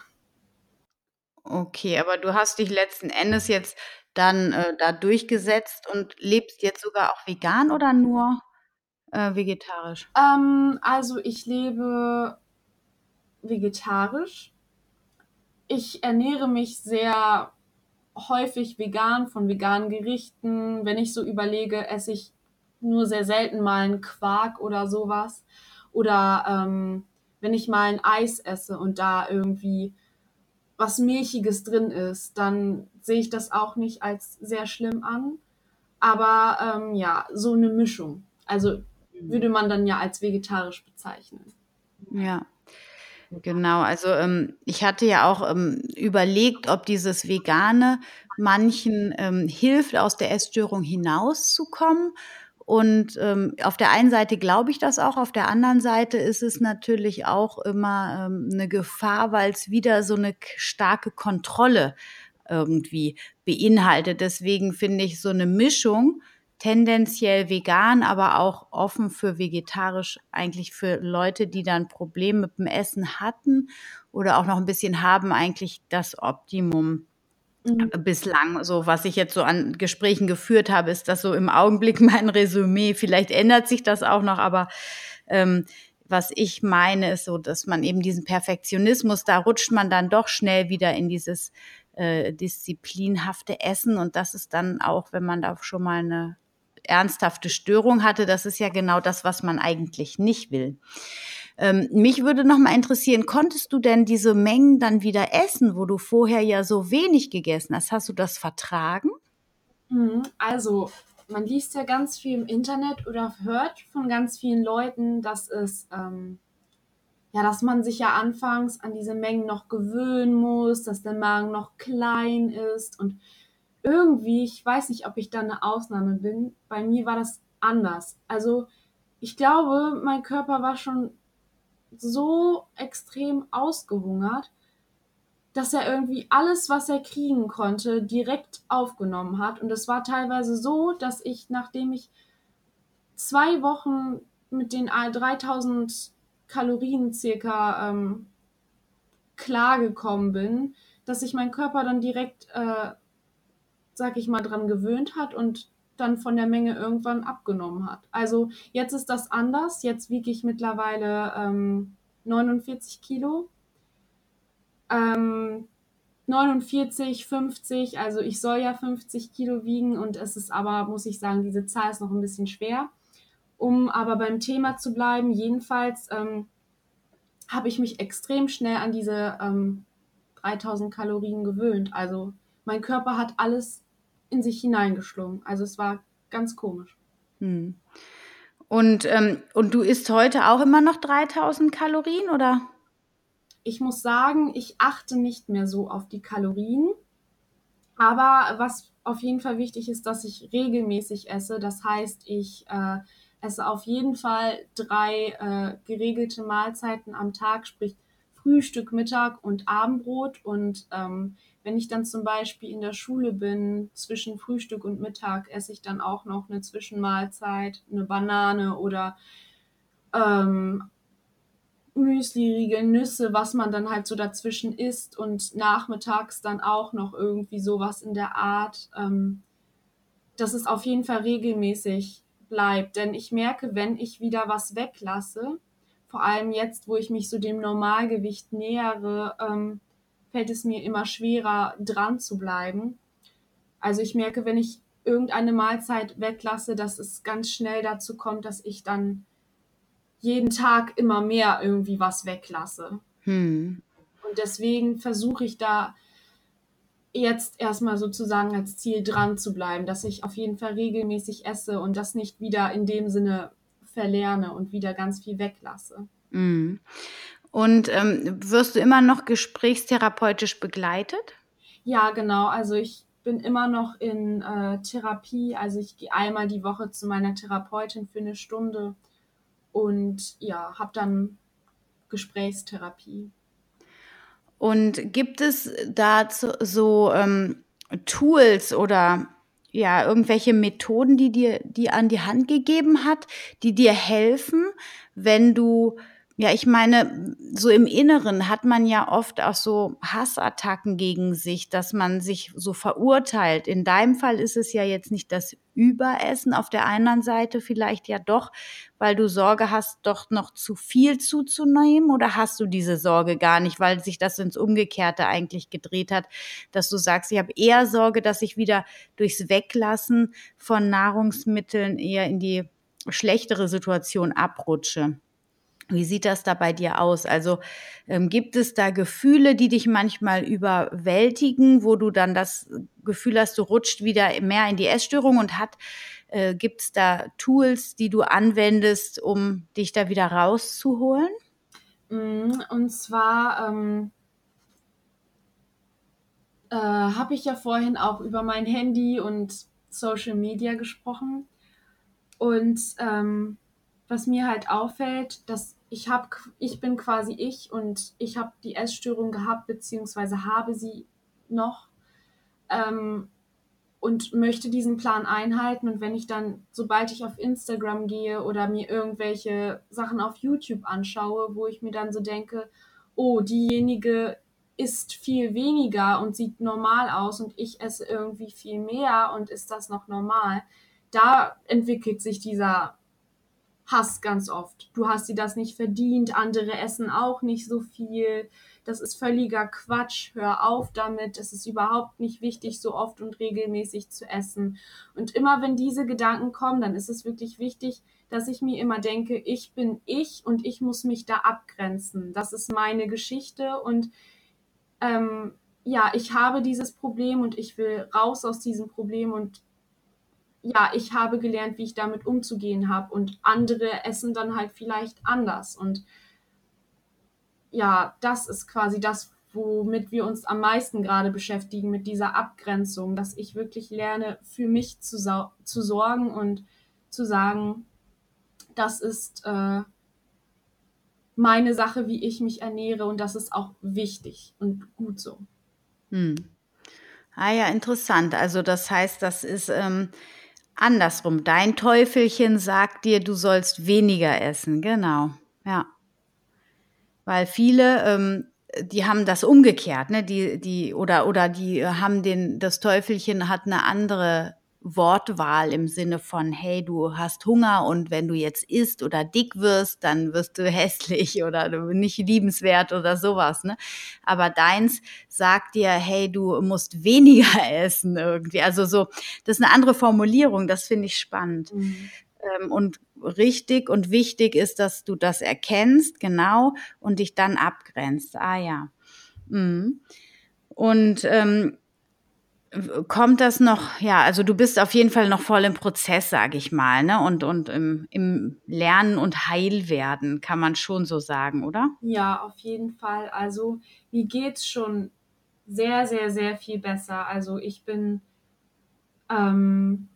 A: Okay, aber du hast dich letzten Endes jetzt dann, äh, da durchgesetzt und lebst jetzt sogar auch vegan oder nur, äh, vegetarisch?
B: Ähm, also ich lebe vegetarisch. Ich ernähre mich sehr häufig vegan von veganen Gerichten. Wenn ich so überlege, esse ich nur sehr selten mal einen Quark oder sowas. Oder ähm, wenn ich mal ein Eis esse und da irgendwie was Milchiges drin ist, dann sehe ich das auch nicht als sehr schlimm an. Aber ähm, ja, so eine Mischung. Also würde man dann ja als vegetarisch bezeichnen.
A: Ja. Genau, also ähm, ich hatte ja auch ähm, überlegt, ob dieses Vegane manchen ähm, hilft, aus der Essstörung hinauszukommen und ähm, auf der einen Seite glaube ich das auch, auf der anderen Seite ist es natürlich auch immer ähm, eine Gefahr, weil es wieder so eine starke Kontrolle irgendwie beinhaltet. Deswegen finde ich so eine Mischung, tendenziell vegan, aber auch offen für vegetarisch, eigentlich für Leute, die dann Probleme mit dem Essen hatten oder auch noch ein bisschen haben, eigentlich das Optimum Mhm. Bislang, so was ich jetzt so an Gesprächen geführt habe, ist das so im Augenblick <laughs> mein Resümee. Vielleicht ändert sich das auch noch, aber ähm, was ich meine, ist so, dass man eben diesen Perfektionismus, da rutscht man dann doch schnell wieder in dieses äh, disziplinhafte Essen und das ist dann auch, wenn man da schon mal eine ernsthafte Störung hatte, das ist ja genau das, was man eigentlich nicht will. Ähm, mich würde noch mal interessieren, konntest du denn diese Mengen dann wieder essen, wo du vorher ja so wenig gegessen hast? Hast du das vertragen?
B: Mhm, also, man liest ja ganz viel im Internet oder hört von ganz vielen Leuten, dass es ähm, ja, dass man sich ja anfangs an diese Mengen noch gewöhnen muss, dass der Magen noch klein ist und irgendwie, ich weiß nicht, ob ich da eine Ausnahme bin, bei mir war das anders. Also ich glaube, mein Körper war schon so extrem ausgehungert, dass er irgendwie alles, was er kriegen konnte, direkt aufgenommen hat. Und es war teilweise so, dass ich, nachdem ich zwei Wochen mit den 3000 Kalorien circa ähm, klargekommen bin, dass sich mein Körper dann direkt, äh, sag ich mal, dran gewöhnt hat und dann von der Menge irgendwann abgenommen hat. Also jetzt ist das anders. Jetzt wiege ich mittlerweile ähm, 49 Kilo. Ähm, 49, 50, also ich soll ja 50 Kilo wiegen und es ist aber, muss ich sagen, diese Zahl ist noch ein bisschen schwer. Um aber beim Thema zu bleiben, jedenfalls ähm, habe ich mich extrem schnell an diese ähm, 3000 Kalorien gewöhnt. Also mein Körper hat alles in sich hineingeschlungen. Also es war ganz komisch. Hm.
A: Und, ähm, und du isst heute auch immer noch 3000 Kalorien, oder?
B: Ich muss sagen, ich achte nicht mehr so auf die Kalorien. Aber was auf jeden Fall wichtig ist, dass ich regelmäßig esse. Das heißt, ich äh, esse auf jeden Fall drei äh, geregelte Mahlzeiten am Tag, sprich Frühstück, Mittag und Abendbrot. Und ähm, wenn ich dann zum Beispiel in der Schule bin, zwischen Frühstück und Mittag, esse ich dann auch noch eine Zwischenmahlzeit, eine Banane oder ähm, Müsli-Riegel, Nüsse, was man dann halt so dazwischen isst und nachmittags dann auch noch irgendwie sowas in der Art. Ähm, das ist auf jeden Fall regelmäßig bleibt. Denn ich merke, wenn ich wieder was weglasse, vor allem jetzt, wo ich mich so dem Normalgewicht nähere, ähm, fällt es mir immer schwerer, dran zu bleiben. Also ich merke, wenn ich irgendeine Mahlzeit weglasse, dass es ganz schnell dazu kommt, dass ich dann jeden Tag immer mehr irgendwie was weglasse. Hm. Und deswegen versuche ich da jetzt erstmal sozusagen als Ziel dran zu bleiben, dass ich auf jeden Fall regelmäßig esse und das nicht wieder in dem Sinne verlerne und wieder ganz viel weglasse.
A: Mhm. Und ähm, wirst du immer noch gesprächstherapeutisch begleitet?
B: Ja, genau. Also ich bin immer noch in äh, Therapie. Also ich gehe einmal die Woche zu meiner Therapeutin für eine Stunde und ja, habe dann Gesprächstherapie.
A: Und gibt es dazu so ähm, Tools oder ja, irgendwelche Methoden, die dir, die an die Hand gegeben hat, die dir helfen, wenn du ja, ich meine, so im Inneren hat man ja oft auch so Hassattacken gegen sich, dass man sich so verurteilt. In deinem Fall ist es ja jetzt nicht das Überessen, auf der anderen Seite vielleicht ja doch, weil du Sorge hast, doch noch zu viel zuzunehmen oder hast du diese Sorge gar nicht, weil sich das ins Umgekehrte eigentlich gedreht hat, dass du sagst, ich habe eher Sorge, dass ich wieder durchs Weglassen von Nahrungsmitteln eher in die schlechtere Situation abrutsche. Wie sieht das da bei dir aus? Also ähm, gibt es da Gefühle, die dich manchmal überwältigen, wo du dann das Gefühl hast, du rutscht wieder mehr in die Essstörung und hat, äh, gibt es da Tools, die du anwendest, um dich da wieder rauszuholen?
B: Mm, und zwar ähm, äh, habe ich ja vorhin auch über mein Handy und Social Media gesprochen. Und ähm, was mir halt auffällt, dass ich habe, ich bin quasi ich und ich habe die Essstörung gehabt, beziehungsweise habe sie noch ähm, und möchte diesen Plan einhalten. Und wenn ich dann, sobald ich auf Instagram gehe oder mir irgendwelche Sachen auf YouTube anschaue, wo ich mir dann so denke, oh, diejenige isst viel weniger und sieht normal aus und ich esse irgendwie viel mehr und ist das noch normal? Da entwickelt sich dieser Hass ganz oft. Du hast dir das nicht verdient, andere essen auch nicht so viel. Das ist völliger Quatsch. Hör auf damit. Es ist überhaupt nicht wichtig, so oft und regelmäßig zu essen. Und immer wenn diese Gedanken kommen, dann ist es wirklich wichtig, dass ich mir immer denke, ich bin ich und ich muss mich da abgrenzen. Das ist meine Geschichte und ähm, ja, ich habe dieses Problem und ich will raus aus diesem Problem und ja, ich habe gelernt, wie ich damit umzugehen habe und andere essen dann halt vielleicht anders und ja, das ist quasi das, womit wir uns am meisten gerade beschäftigen, mit dieser Abgrenzung, dass ich wirklich lerne, für mich zu, zu sorgen und zu sagen, das ist äh, meine Sache, wie ich mich ernähre und das ist auch wichtig und gut so.
A: Hm. Ah ja, interessant. Also das heißt, das ist ähm, andersrum. Dein Teufelchen sagt dir, du sollst weniger essen. Genau. Ja. Weil viele, ähm, die haben das umgekehrt, ne? Die, die, oder, oder die haben den, das Teufelchen hat eine andere Wortwahl im Sinne von, hey, du hast Hunger und wenn du jetzt isst oder dick wirst, dann wirst du <laughs> hässlich oder nicht liebenswert oder sowas. Ne? Aber deins sagt dir, hey, du musst <laughs> weniger essen irgendwie. Also so, das ist eine andere Formulierung, das finde ich spannend. Mhm. Ähm, und richtig und wichtig ist, dass du das erkennst, genau, und dich dann abgrenzt. Ah ja. Mhm. Und ähm, kommt das noch, ja, also du bist auf jeden Fall noch voll im Prozess, sage ich mal, ne? Und, und im, im Lernen und Heilwerden, kann man schon so sagen, oder?
B: Ja, auf jeden Fall. Also mir geht's schon sehr, sehr, sehr viel besser. Also ich bin, ähm,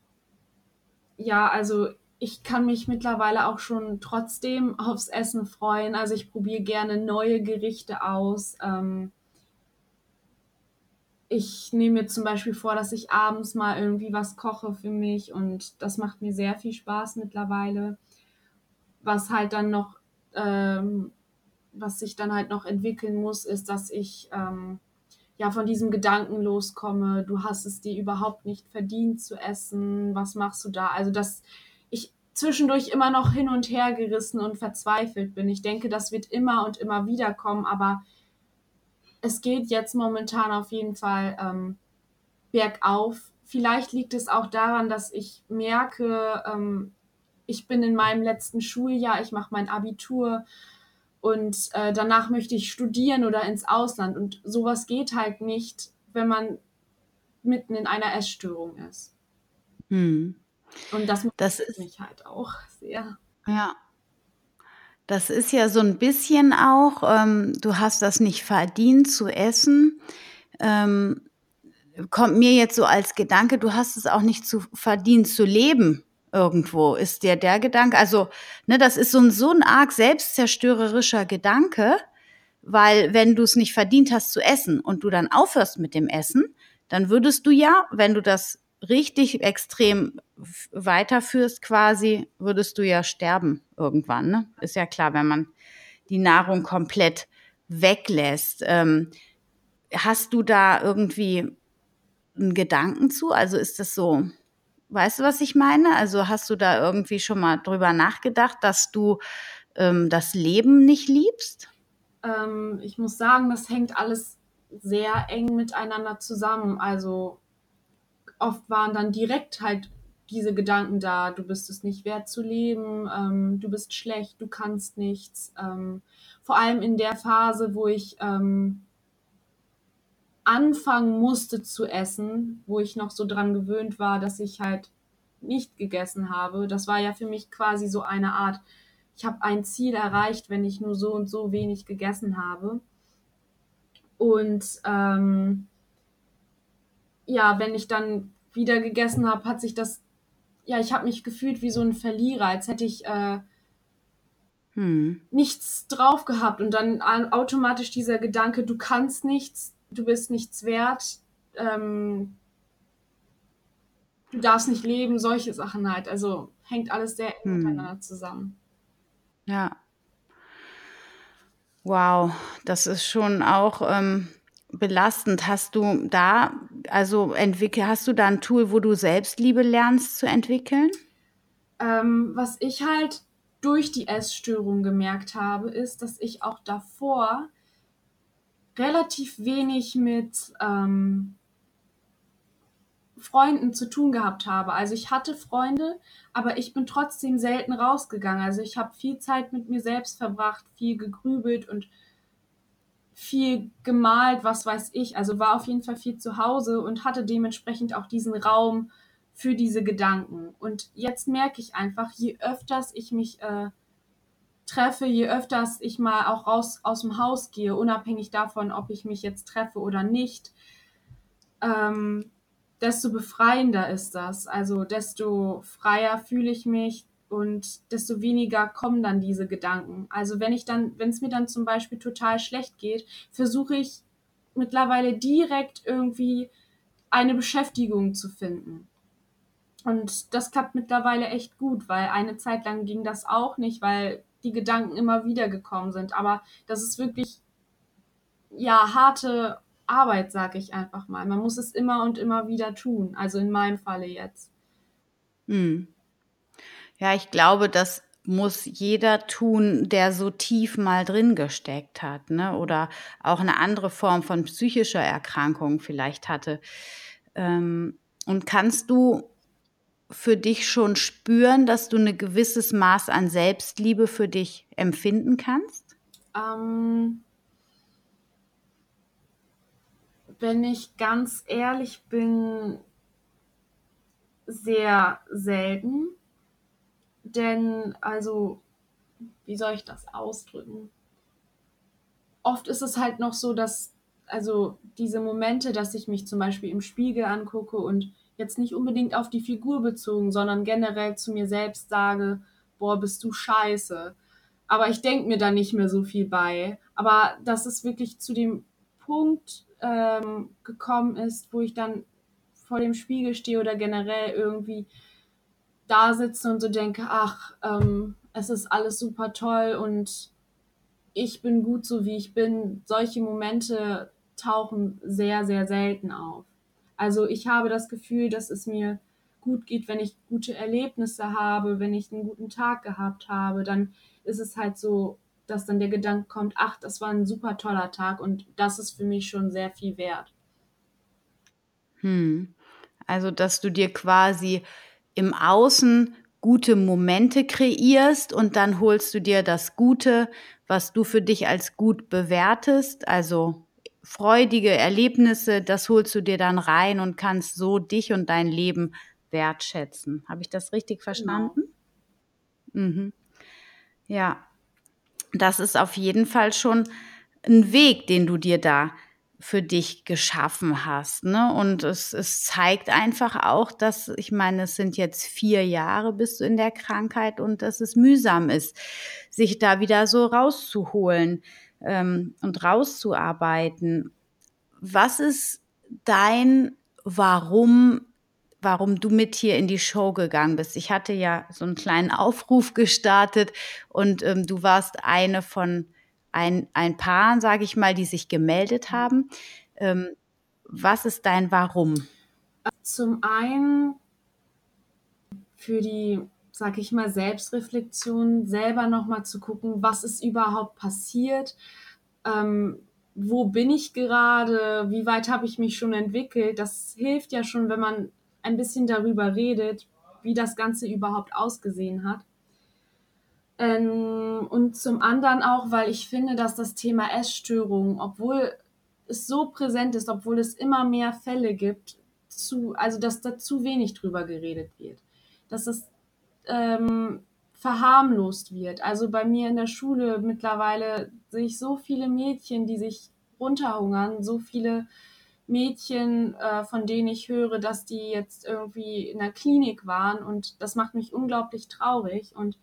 B: ja, also ich kann mich mittlerweile auch schon trotzdem aufs Essen freuen. Also ich probiere gerne neue Gerichte aus. Ähm, ich nehme mir zum Beispiel vor, dass ich abends mal irgendwie was koche für mich und das macht mir sehr viel Spaß mittlerweile. Was halt dann noch, ähm, was sich dann halt noch entwickeln muss, ist, dass ich ähm, ja von diesem Gedanken loskomme, du hast es dir überhaupt nicht verdient zu essen, was machst du da? Also dass ich zwischendurch immer noch hin und her gerissen und verzweifelt bin. Ich denke, das wird immer und immer wieder kommen, aber es geht jetzt momentan auf jeden Fall ähm, bergauf. Vielleicht liegt es auch daran, dass ich merke, ähm, ich bin in meinem letzten Schuljahr, ich mache mein Abitur und äh, danach möchte ich studieren oder ins Ausland. Und sowas geht halt nicht, wenn man mitten in einer Essstörung ist. Hm. Und das,
A: das ist
B: mich halt auch sehr.
A: Ja, das ist ja so ein bisschen auch, ähm, du hast das nicht verdient zu essen. Ähm, kommt mir jetzt so als Gedanke, du hast es auch nicht zu verdient zu leben irgendwo. Ist dir der Gedanke? Also, ne, das ist so ein, so ein arg selbstzerstörerischer Gedanke, weil wenn du es nicht verdient hast zu essen und du dann aufhörst mit dem Essen, dann würdest du ja, wenn du das richtig extrem weiterführst quasi, würdest du ja sterben irgendwann. Ne? Ist ja klar, wenn man die Nahrung komplett weglässt. Ähm, hast du da irgendwie einen Gedanken zu? Also ist das so, weißt du, was ich meine? Also hast du da irgendwie schon mal drüber nachgedacht, dass du ähm, das Leben nicht liebst?
B: Ähm, ich muss sagen, das hängt alles sehr eng miteinander zusammen. Also oft waren dann direkt halt diese Gedanken da, du bist es nicht wert zu leben, ähm, du bist schlecht, du kannst nichts. Ähm, vor allem in der Phase, wo ich ähm, anfangen musste zu essen, wo ich noch so dran gewöhnt war, dass ich halt nicht gegessen habe. Das war ja für mich quasi so eine Art, ich habe ein Ziel erreicht, wenn ich nur so und so wenig gegessen habe. Und ähm, ja, wenn ich dann wieder gegessen habe, hat sich das ja, ich habe mich gefühlt wie so ein Verlierer, als hätte ich äh, hm. nichts drauf gehabt und dann automatisch dieser Gedanke, du kannst nichts, du bist nichts wert, ähm, du darfst nicht leben, solche Sachen halt. Also hängt alles sehr eng hm. miteinander zusammen.
A: Ja. Wow, das ist schon auch ähm, belastend. Hast du da, also entwickel, hast du da ein Tool, wo du Selbstliebe lernst zu entwickeln?
B: Ähm, was ich halt durch die Essstörung gemerkt habe, ist, dass ich auch davor relativ wenig mit ähm, Freunden zu tun gehabt habe. Also ich hatte Freunde, aber ich bin trotzdem selten rausgegangen. Also ich habe viel Zeit mit mir selbst verbracht, viel gegrübelt und viel gemalt, was weiß ich. Also war auf jeden Fall viel zu Hause und hatte dementsprechend auch diesen Raum für diese Gedanken. Und jetzt merke ich einfach, je öfters ich mich äh, treffe, je öfters ich mal auch raus aus dem Haus gehe, unabhängig davon, ob ich mich jetzt treffe oder nicht, ähm, desto befreiender ist das. Also desto freier fühle ich mich und desto weniger kommen dann diese Gedanken. Also wenn ich dann, wenn es mir dann zum Beispiel total schlecht geht, versuche ich mittlerweile direkt irgendwie eine Beschäftigung zu finden. Und das klappt mittlerweile echt gut, weil eine Zeit lang ging das auch nicht, weil die Gedanken immer wieder gekommen sind. Aber das ist wirklich, ja, harte Arbeit, sage ich einfach mal. Man muss es immer und immer wieder tun. Also in meinem Falle jetzt.
A: Hm. Ja, ich glaube, das muss jeder tun, der so tief mal drin gesteckt hat, ne? Oder auch eine andere Form von psychischer Erkrankung vielleicht hatte. Ähm, und kannst du für dich schon spüren, dass du ein gewisses Maß an Selbstliebe für dich empfinden kannst?
B: Ähm, wenn ich ganz ehrlich bin, sehr selten. Denn, also, wie soll ich das ausdrücken? Oft ist es halt noch so, dass, also diese Momente, dass ich mich zum Beispiel im Spiegel angucke und jetzt nicht unbedingt auf die Figur bezogen, sondern generell zu mir selbst sage, boah, bist du scheiße. Aber ich denke mir da nicht mehr so viel bei. Aber dass es wirklich zu dem Punkt ähm, gekommen ist, wo ich dann vor dem Spiegel stehe oder generell irgendwie da sitze und so denke, ach, ähm, es ist alles super toll und ich bin gut so wie ich bin. Solche Momente tauchen sehr, sehr selten auf. Also ich habe das Gefühl, dass es mir gut geht, wenn ich gute Erlebnisse habe, wenn ich einen guten Tag gehabt habe, dann ist es halt so, dass dann der Gedanke kommt, ach, das war ein super toller Tag und das ist für mich schon sehr viel wert.
A: Hm. Also, dass du dir quasi im Außen gute Momente kreierst und dann holst du dir das Gute, was du für dich als gut bewertest, also freudige Erlebnisse, das holst du dir dann rein und kannst so dich und dein Leben wertschätzen. Habe ich das richtig verstanden? Genau. Mhm. Ja, das ist auf jeden Fall schon ein Weg, den du dir da für dich geschaffen hast. Ne? Und es, es zeigt einfach auch, dass, ich meine, es sind jetzt vier Jahre bist du in der Krankheit und dass es mühsam ist, sich da wieder so rauszuholen ähm, und rauszuarbeiten. Was ist dein Warum warum du mit hier in die Show gegangen bist. Ich hatte ja so einen kleinen Aufruf gestartet und ähm, du warst eine von ein, ein paar, sage ich mal, die sich gemeldet haben. Ähm, was ist dein Warum?
B: Zum einen für die, sage ich mal, Selbstreflexion, selber nochmal zu gucken, was ist überhaupt passiert, ähm, wo bin ich gerade, wie weit habe ich mich schon entwickelt. Das hilft ja schon, wenn man ein bisschen darüber redet, wie das Ganze überhaupt ausgesehen hat. Ähm, und zum anderen auch, weil ich finde, dass das Thema Essstörungen, obwohl es so präsent ist, obwohl es immer mehr Fälle gibt, zu, also dass da zu wenig drüber geredet wird. Dass es ähm, verharmlost wird. Also bei mir in der Schule mittlerweile sehe ich so viele Mädchen, die sich runterhungern, so viele Mädchen, äh, von denen ich höre, dass die jetzt irgendwie in der Klinik waren und das macht mich unglaublich traurig und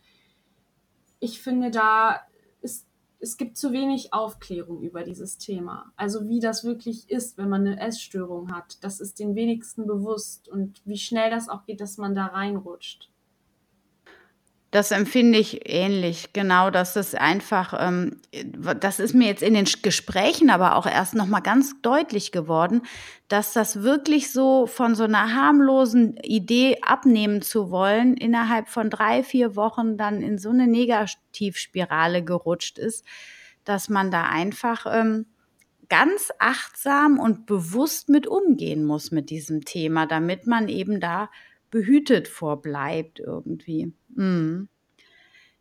B: ich finde, da ist, es gibt zu wenig Aufklärung über dieses Thema. Also wie das wirklich ist, wenn man eine Essstörung hat. Das ist den wenigsten bewusst und wie schnell das auch geht, dass man da reinrutscht.
A: Das empfinde ich ähnlich, genau. Das ist einfach, ähm, das ist mir jetzt in den Gesprächen aber auch erst noch mal ganz deutlich geworden, dass das wirklich so von so einer harmlosen Idee abnehmen zu wollen, innerhalb von drei, vier Wochen dann in so eine Negativspirale gerutscht ist, dass man da einfach ähm, ganz achtsam und bewusst mit umgehen muss mit diesem Thema, damit man eben da behütet vorbleibt irgendwie. Mhm.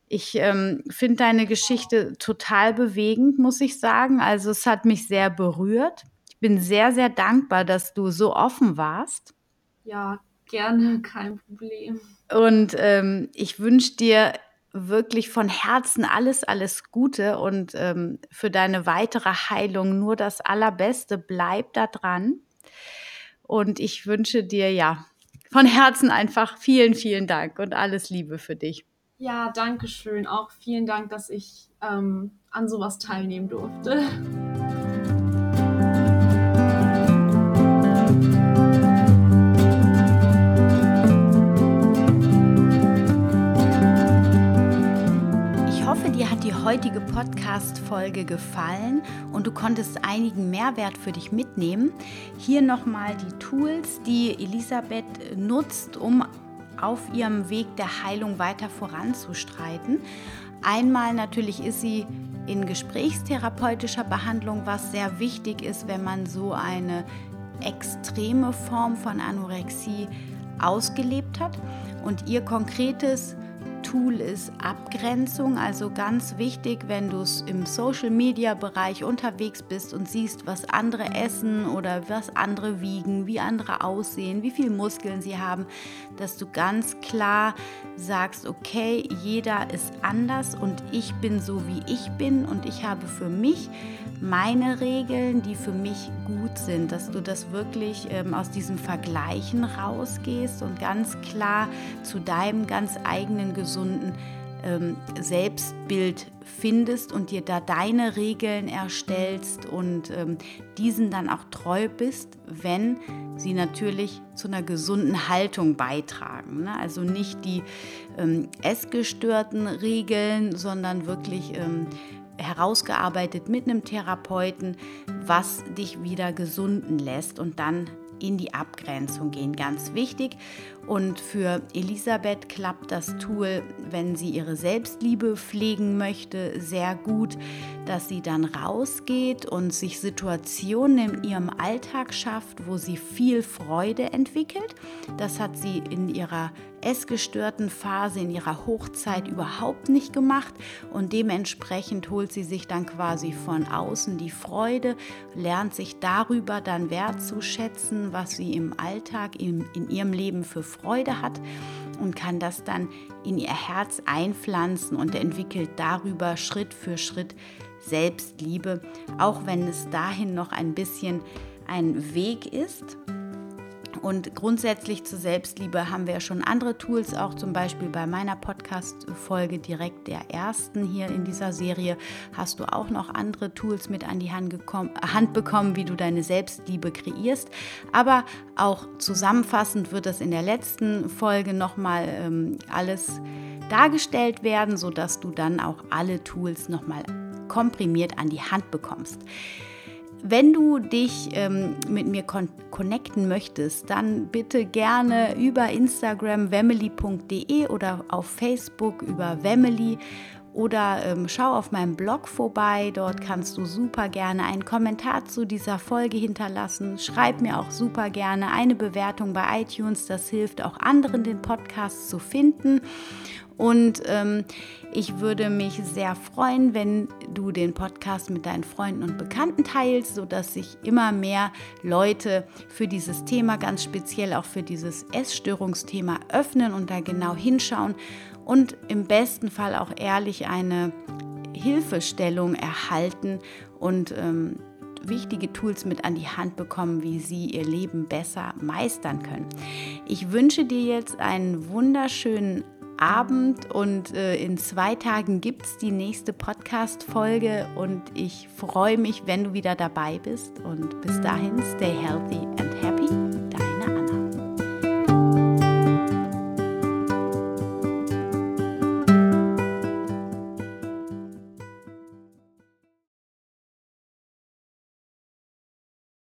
A: Ich ähm, finde deine Geschichte total bewegend, muss ich sagen. Also es hat mich sehr berührt. Ich bin sehr, sehr dankbar, dass du so offen warst.
B: Ja, gerne, kein Problem.
A: Und ähm, ich wünsche dir wirklich von Herzen alles, alles Gute und ähm, für deine weitere Heilung nur das Allerbeste. Bleib da dran. Und ich wünsche dir ja von Herzen einfach vielen, vielen Dank und alles Liebe für dich.
B: Ja, danke schön. Auch vielen Dank, dass ich ähm, an sowas teilnehmen durfte.
A: Die heutige Podcast-Folge gefallen und du konntest einigen Mehrwert für dich mitnehmen. Hier nochmal die Tools, die Elisabeth nutzt, um auf ihrem Weg der Heilung weiter voranzustreiten. Einmal natürlich ist sie in gesprächstherapeutischer Behandlung, was sehr wichtig ist, wenn man so eine extreme Form von Anorexie ausgelebt hat. Und ihr konkretes Tool ist Abgrenzung, also ganz wichtig, wenn du im Social-Media-Bereich unterwegs bist und siehst, was andere essen oder was andere wiegen, wie andere aussehen, wie viele Muskeln sie haben, dass du ganz klar sagst, okay, jeder ist anders und ich bin so, wie ich bin und ich habe für mich meine Regeln, die für mich gut sind, dass du das wirklich ähm, aus diesem Vergleichen rausgehst und ganz klar zu deinem ganz eigenen gesunden ähm, Selbstbild findest und dir da deine Regeln erstellst und ähm, diesen dann auch treu bist, wenn sie natürlich zu einer gesunden Haltung beitragen. Ne? Also nicht die ähm, essgestörten Regeln, sondern wirklich ähm, herausgearbeitet mit einem Therapeuten, was dich wieder gesunden lässt und dann in die Abgrenzung gehen. Ganz wichtig. Und für Elisabeth klappt das Tool, wenn sie ihre Selbstliebe pflegen möchte, sehr gut, dass sie dann rausgeht und sich Situationen in ihrem Alltag schafft, wo sie viel Freude entwickelt. Das hat sie in ihrer essgestörten Phase, in ihrer Hochzeit überhaupt nicht gemacht und dementsprechend holt sie sich dann quasi von außen die Freude, lernt sich darüber dann wertzuschätzen, was sie im Alltag, in, in ihrem Leben für Freude hat und kann das dann in ihr Herz einpflanzen und entwickelt darüber Schritt für Schritt Selbstliebe, auch wenn es dahin noch ein bisschen ein Weg ist. Und grundsätzlich zur Selbstliebe haben wir schon andere Tools, auch zum Beispiel bei meiner Podcast-Folge direkt der ersten hier in dieser Serie hast du auch noch andere Tools mit an die Hand, gekommen, Hand bekommen, wie du deine Selbstliebe kreierst. Aber auch zusammenfassend wird das in der letzten Folge nochmal ähm, alles dargestellt werden, sodass du dann auch alle Tools nochmal komprimiert an die Hand bekommst. Wenn du dich ähm, mit mir con connecten möchtest, dann bitte gerne über Instagram wemily.de oder auf Facebook über Wemily oder ähm, schau auf meinem Blog vorbei. Dort kannst du super gerne einen Kommentar zu dieser Folge hinterlassen. Schreib mir auch super gerne eine Bewertung bei iTunes. Das hilft auch anderen, den Podcast zu finden. Und ähm, ich würde mich sehr freuen, wenn du den Podcast mit deinen Freunden und Bekannten teilst, sodass sich immer mehr Leute für dieses Thema, ganz speziell auch für dieses Essstörungsthema öffnen und da genau hinschauen und im besten Fall auch ehrlich eine Hilfestellung erhalten und ähm, wichtige Tools mit an die Hand bekommen, wie sie ihr Leben besser meistern können. Ich wünsche dir jetzt einen wunderschönen Abend und äh, in zwei Tagen gibt es die nächste Podcast-Folge und ich freue mich, wenn du wieder dabei bist und bis dahin, stay healthy and happy.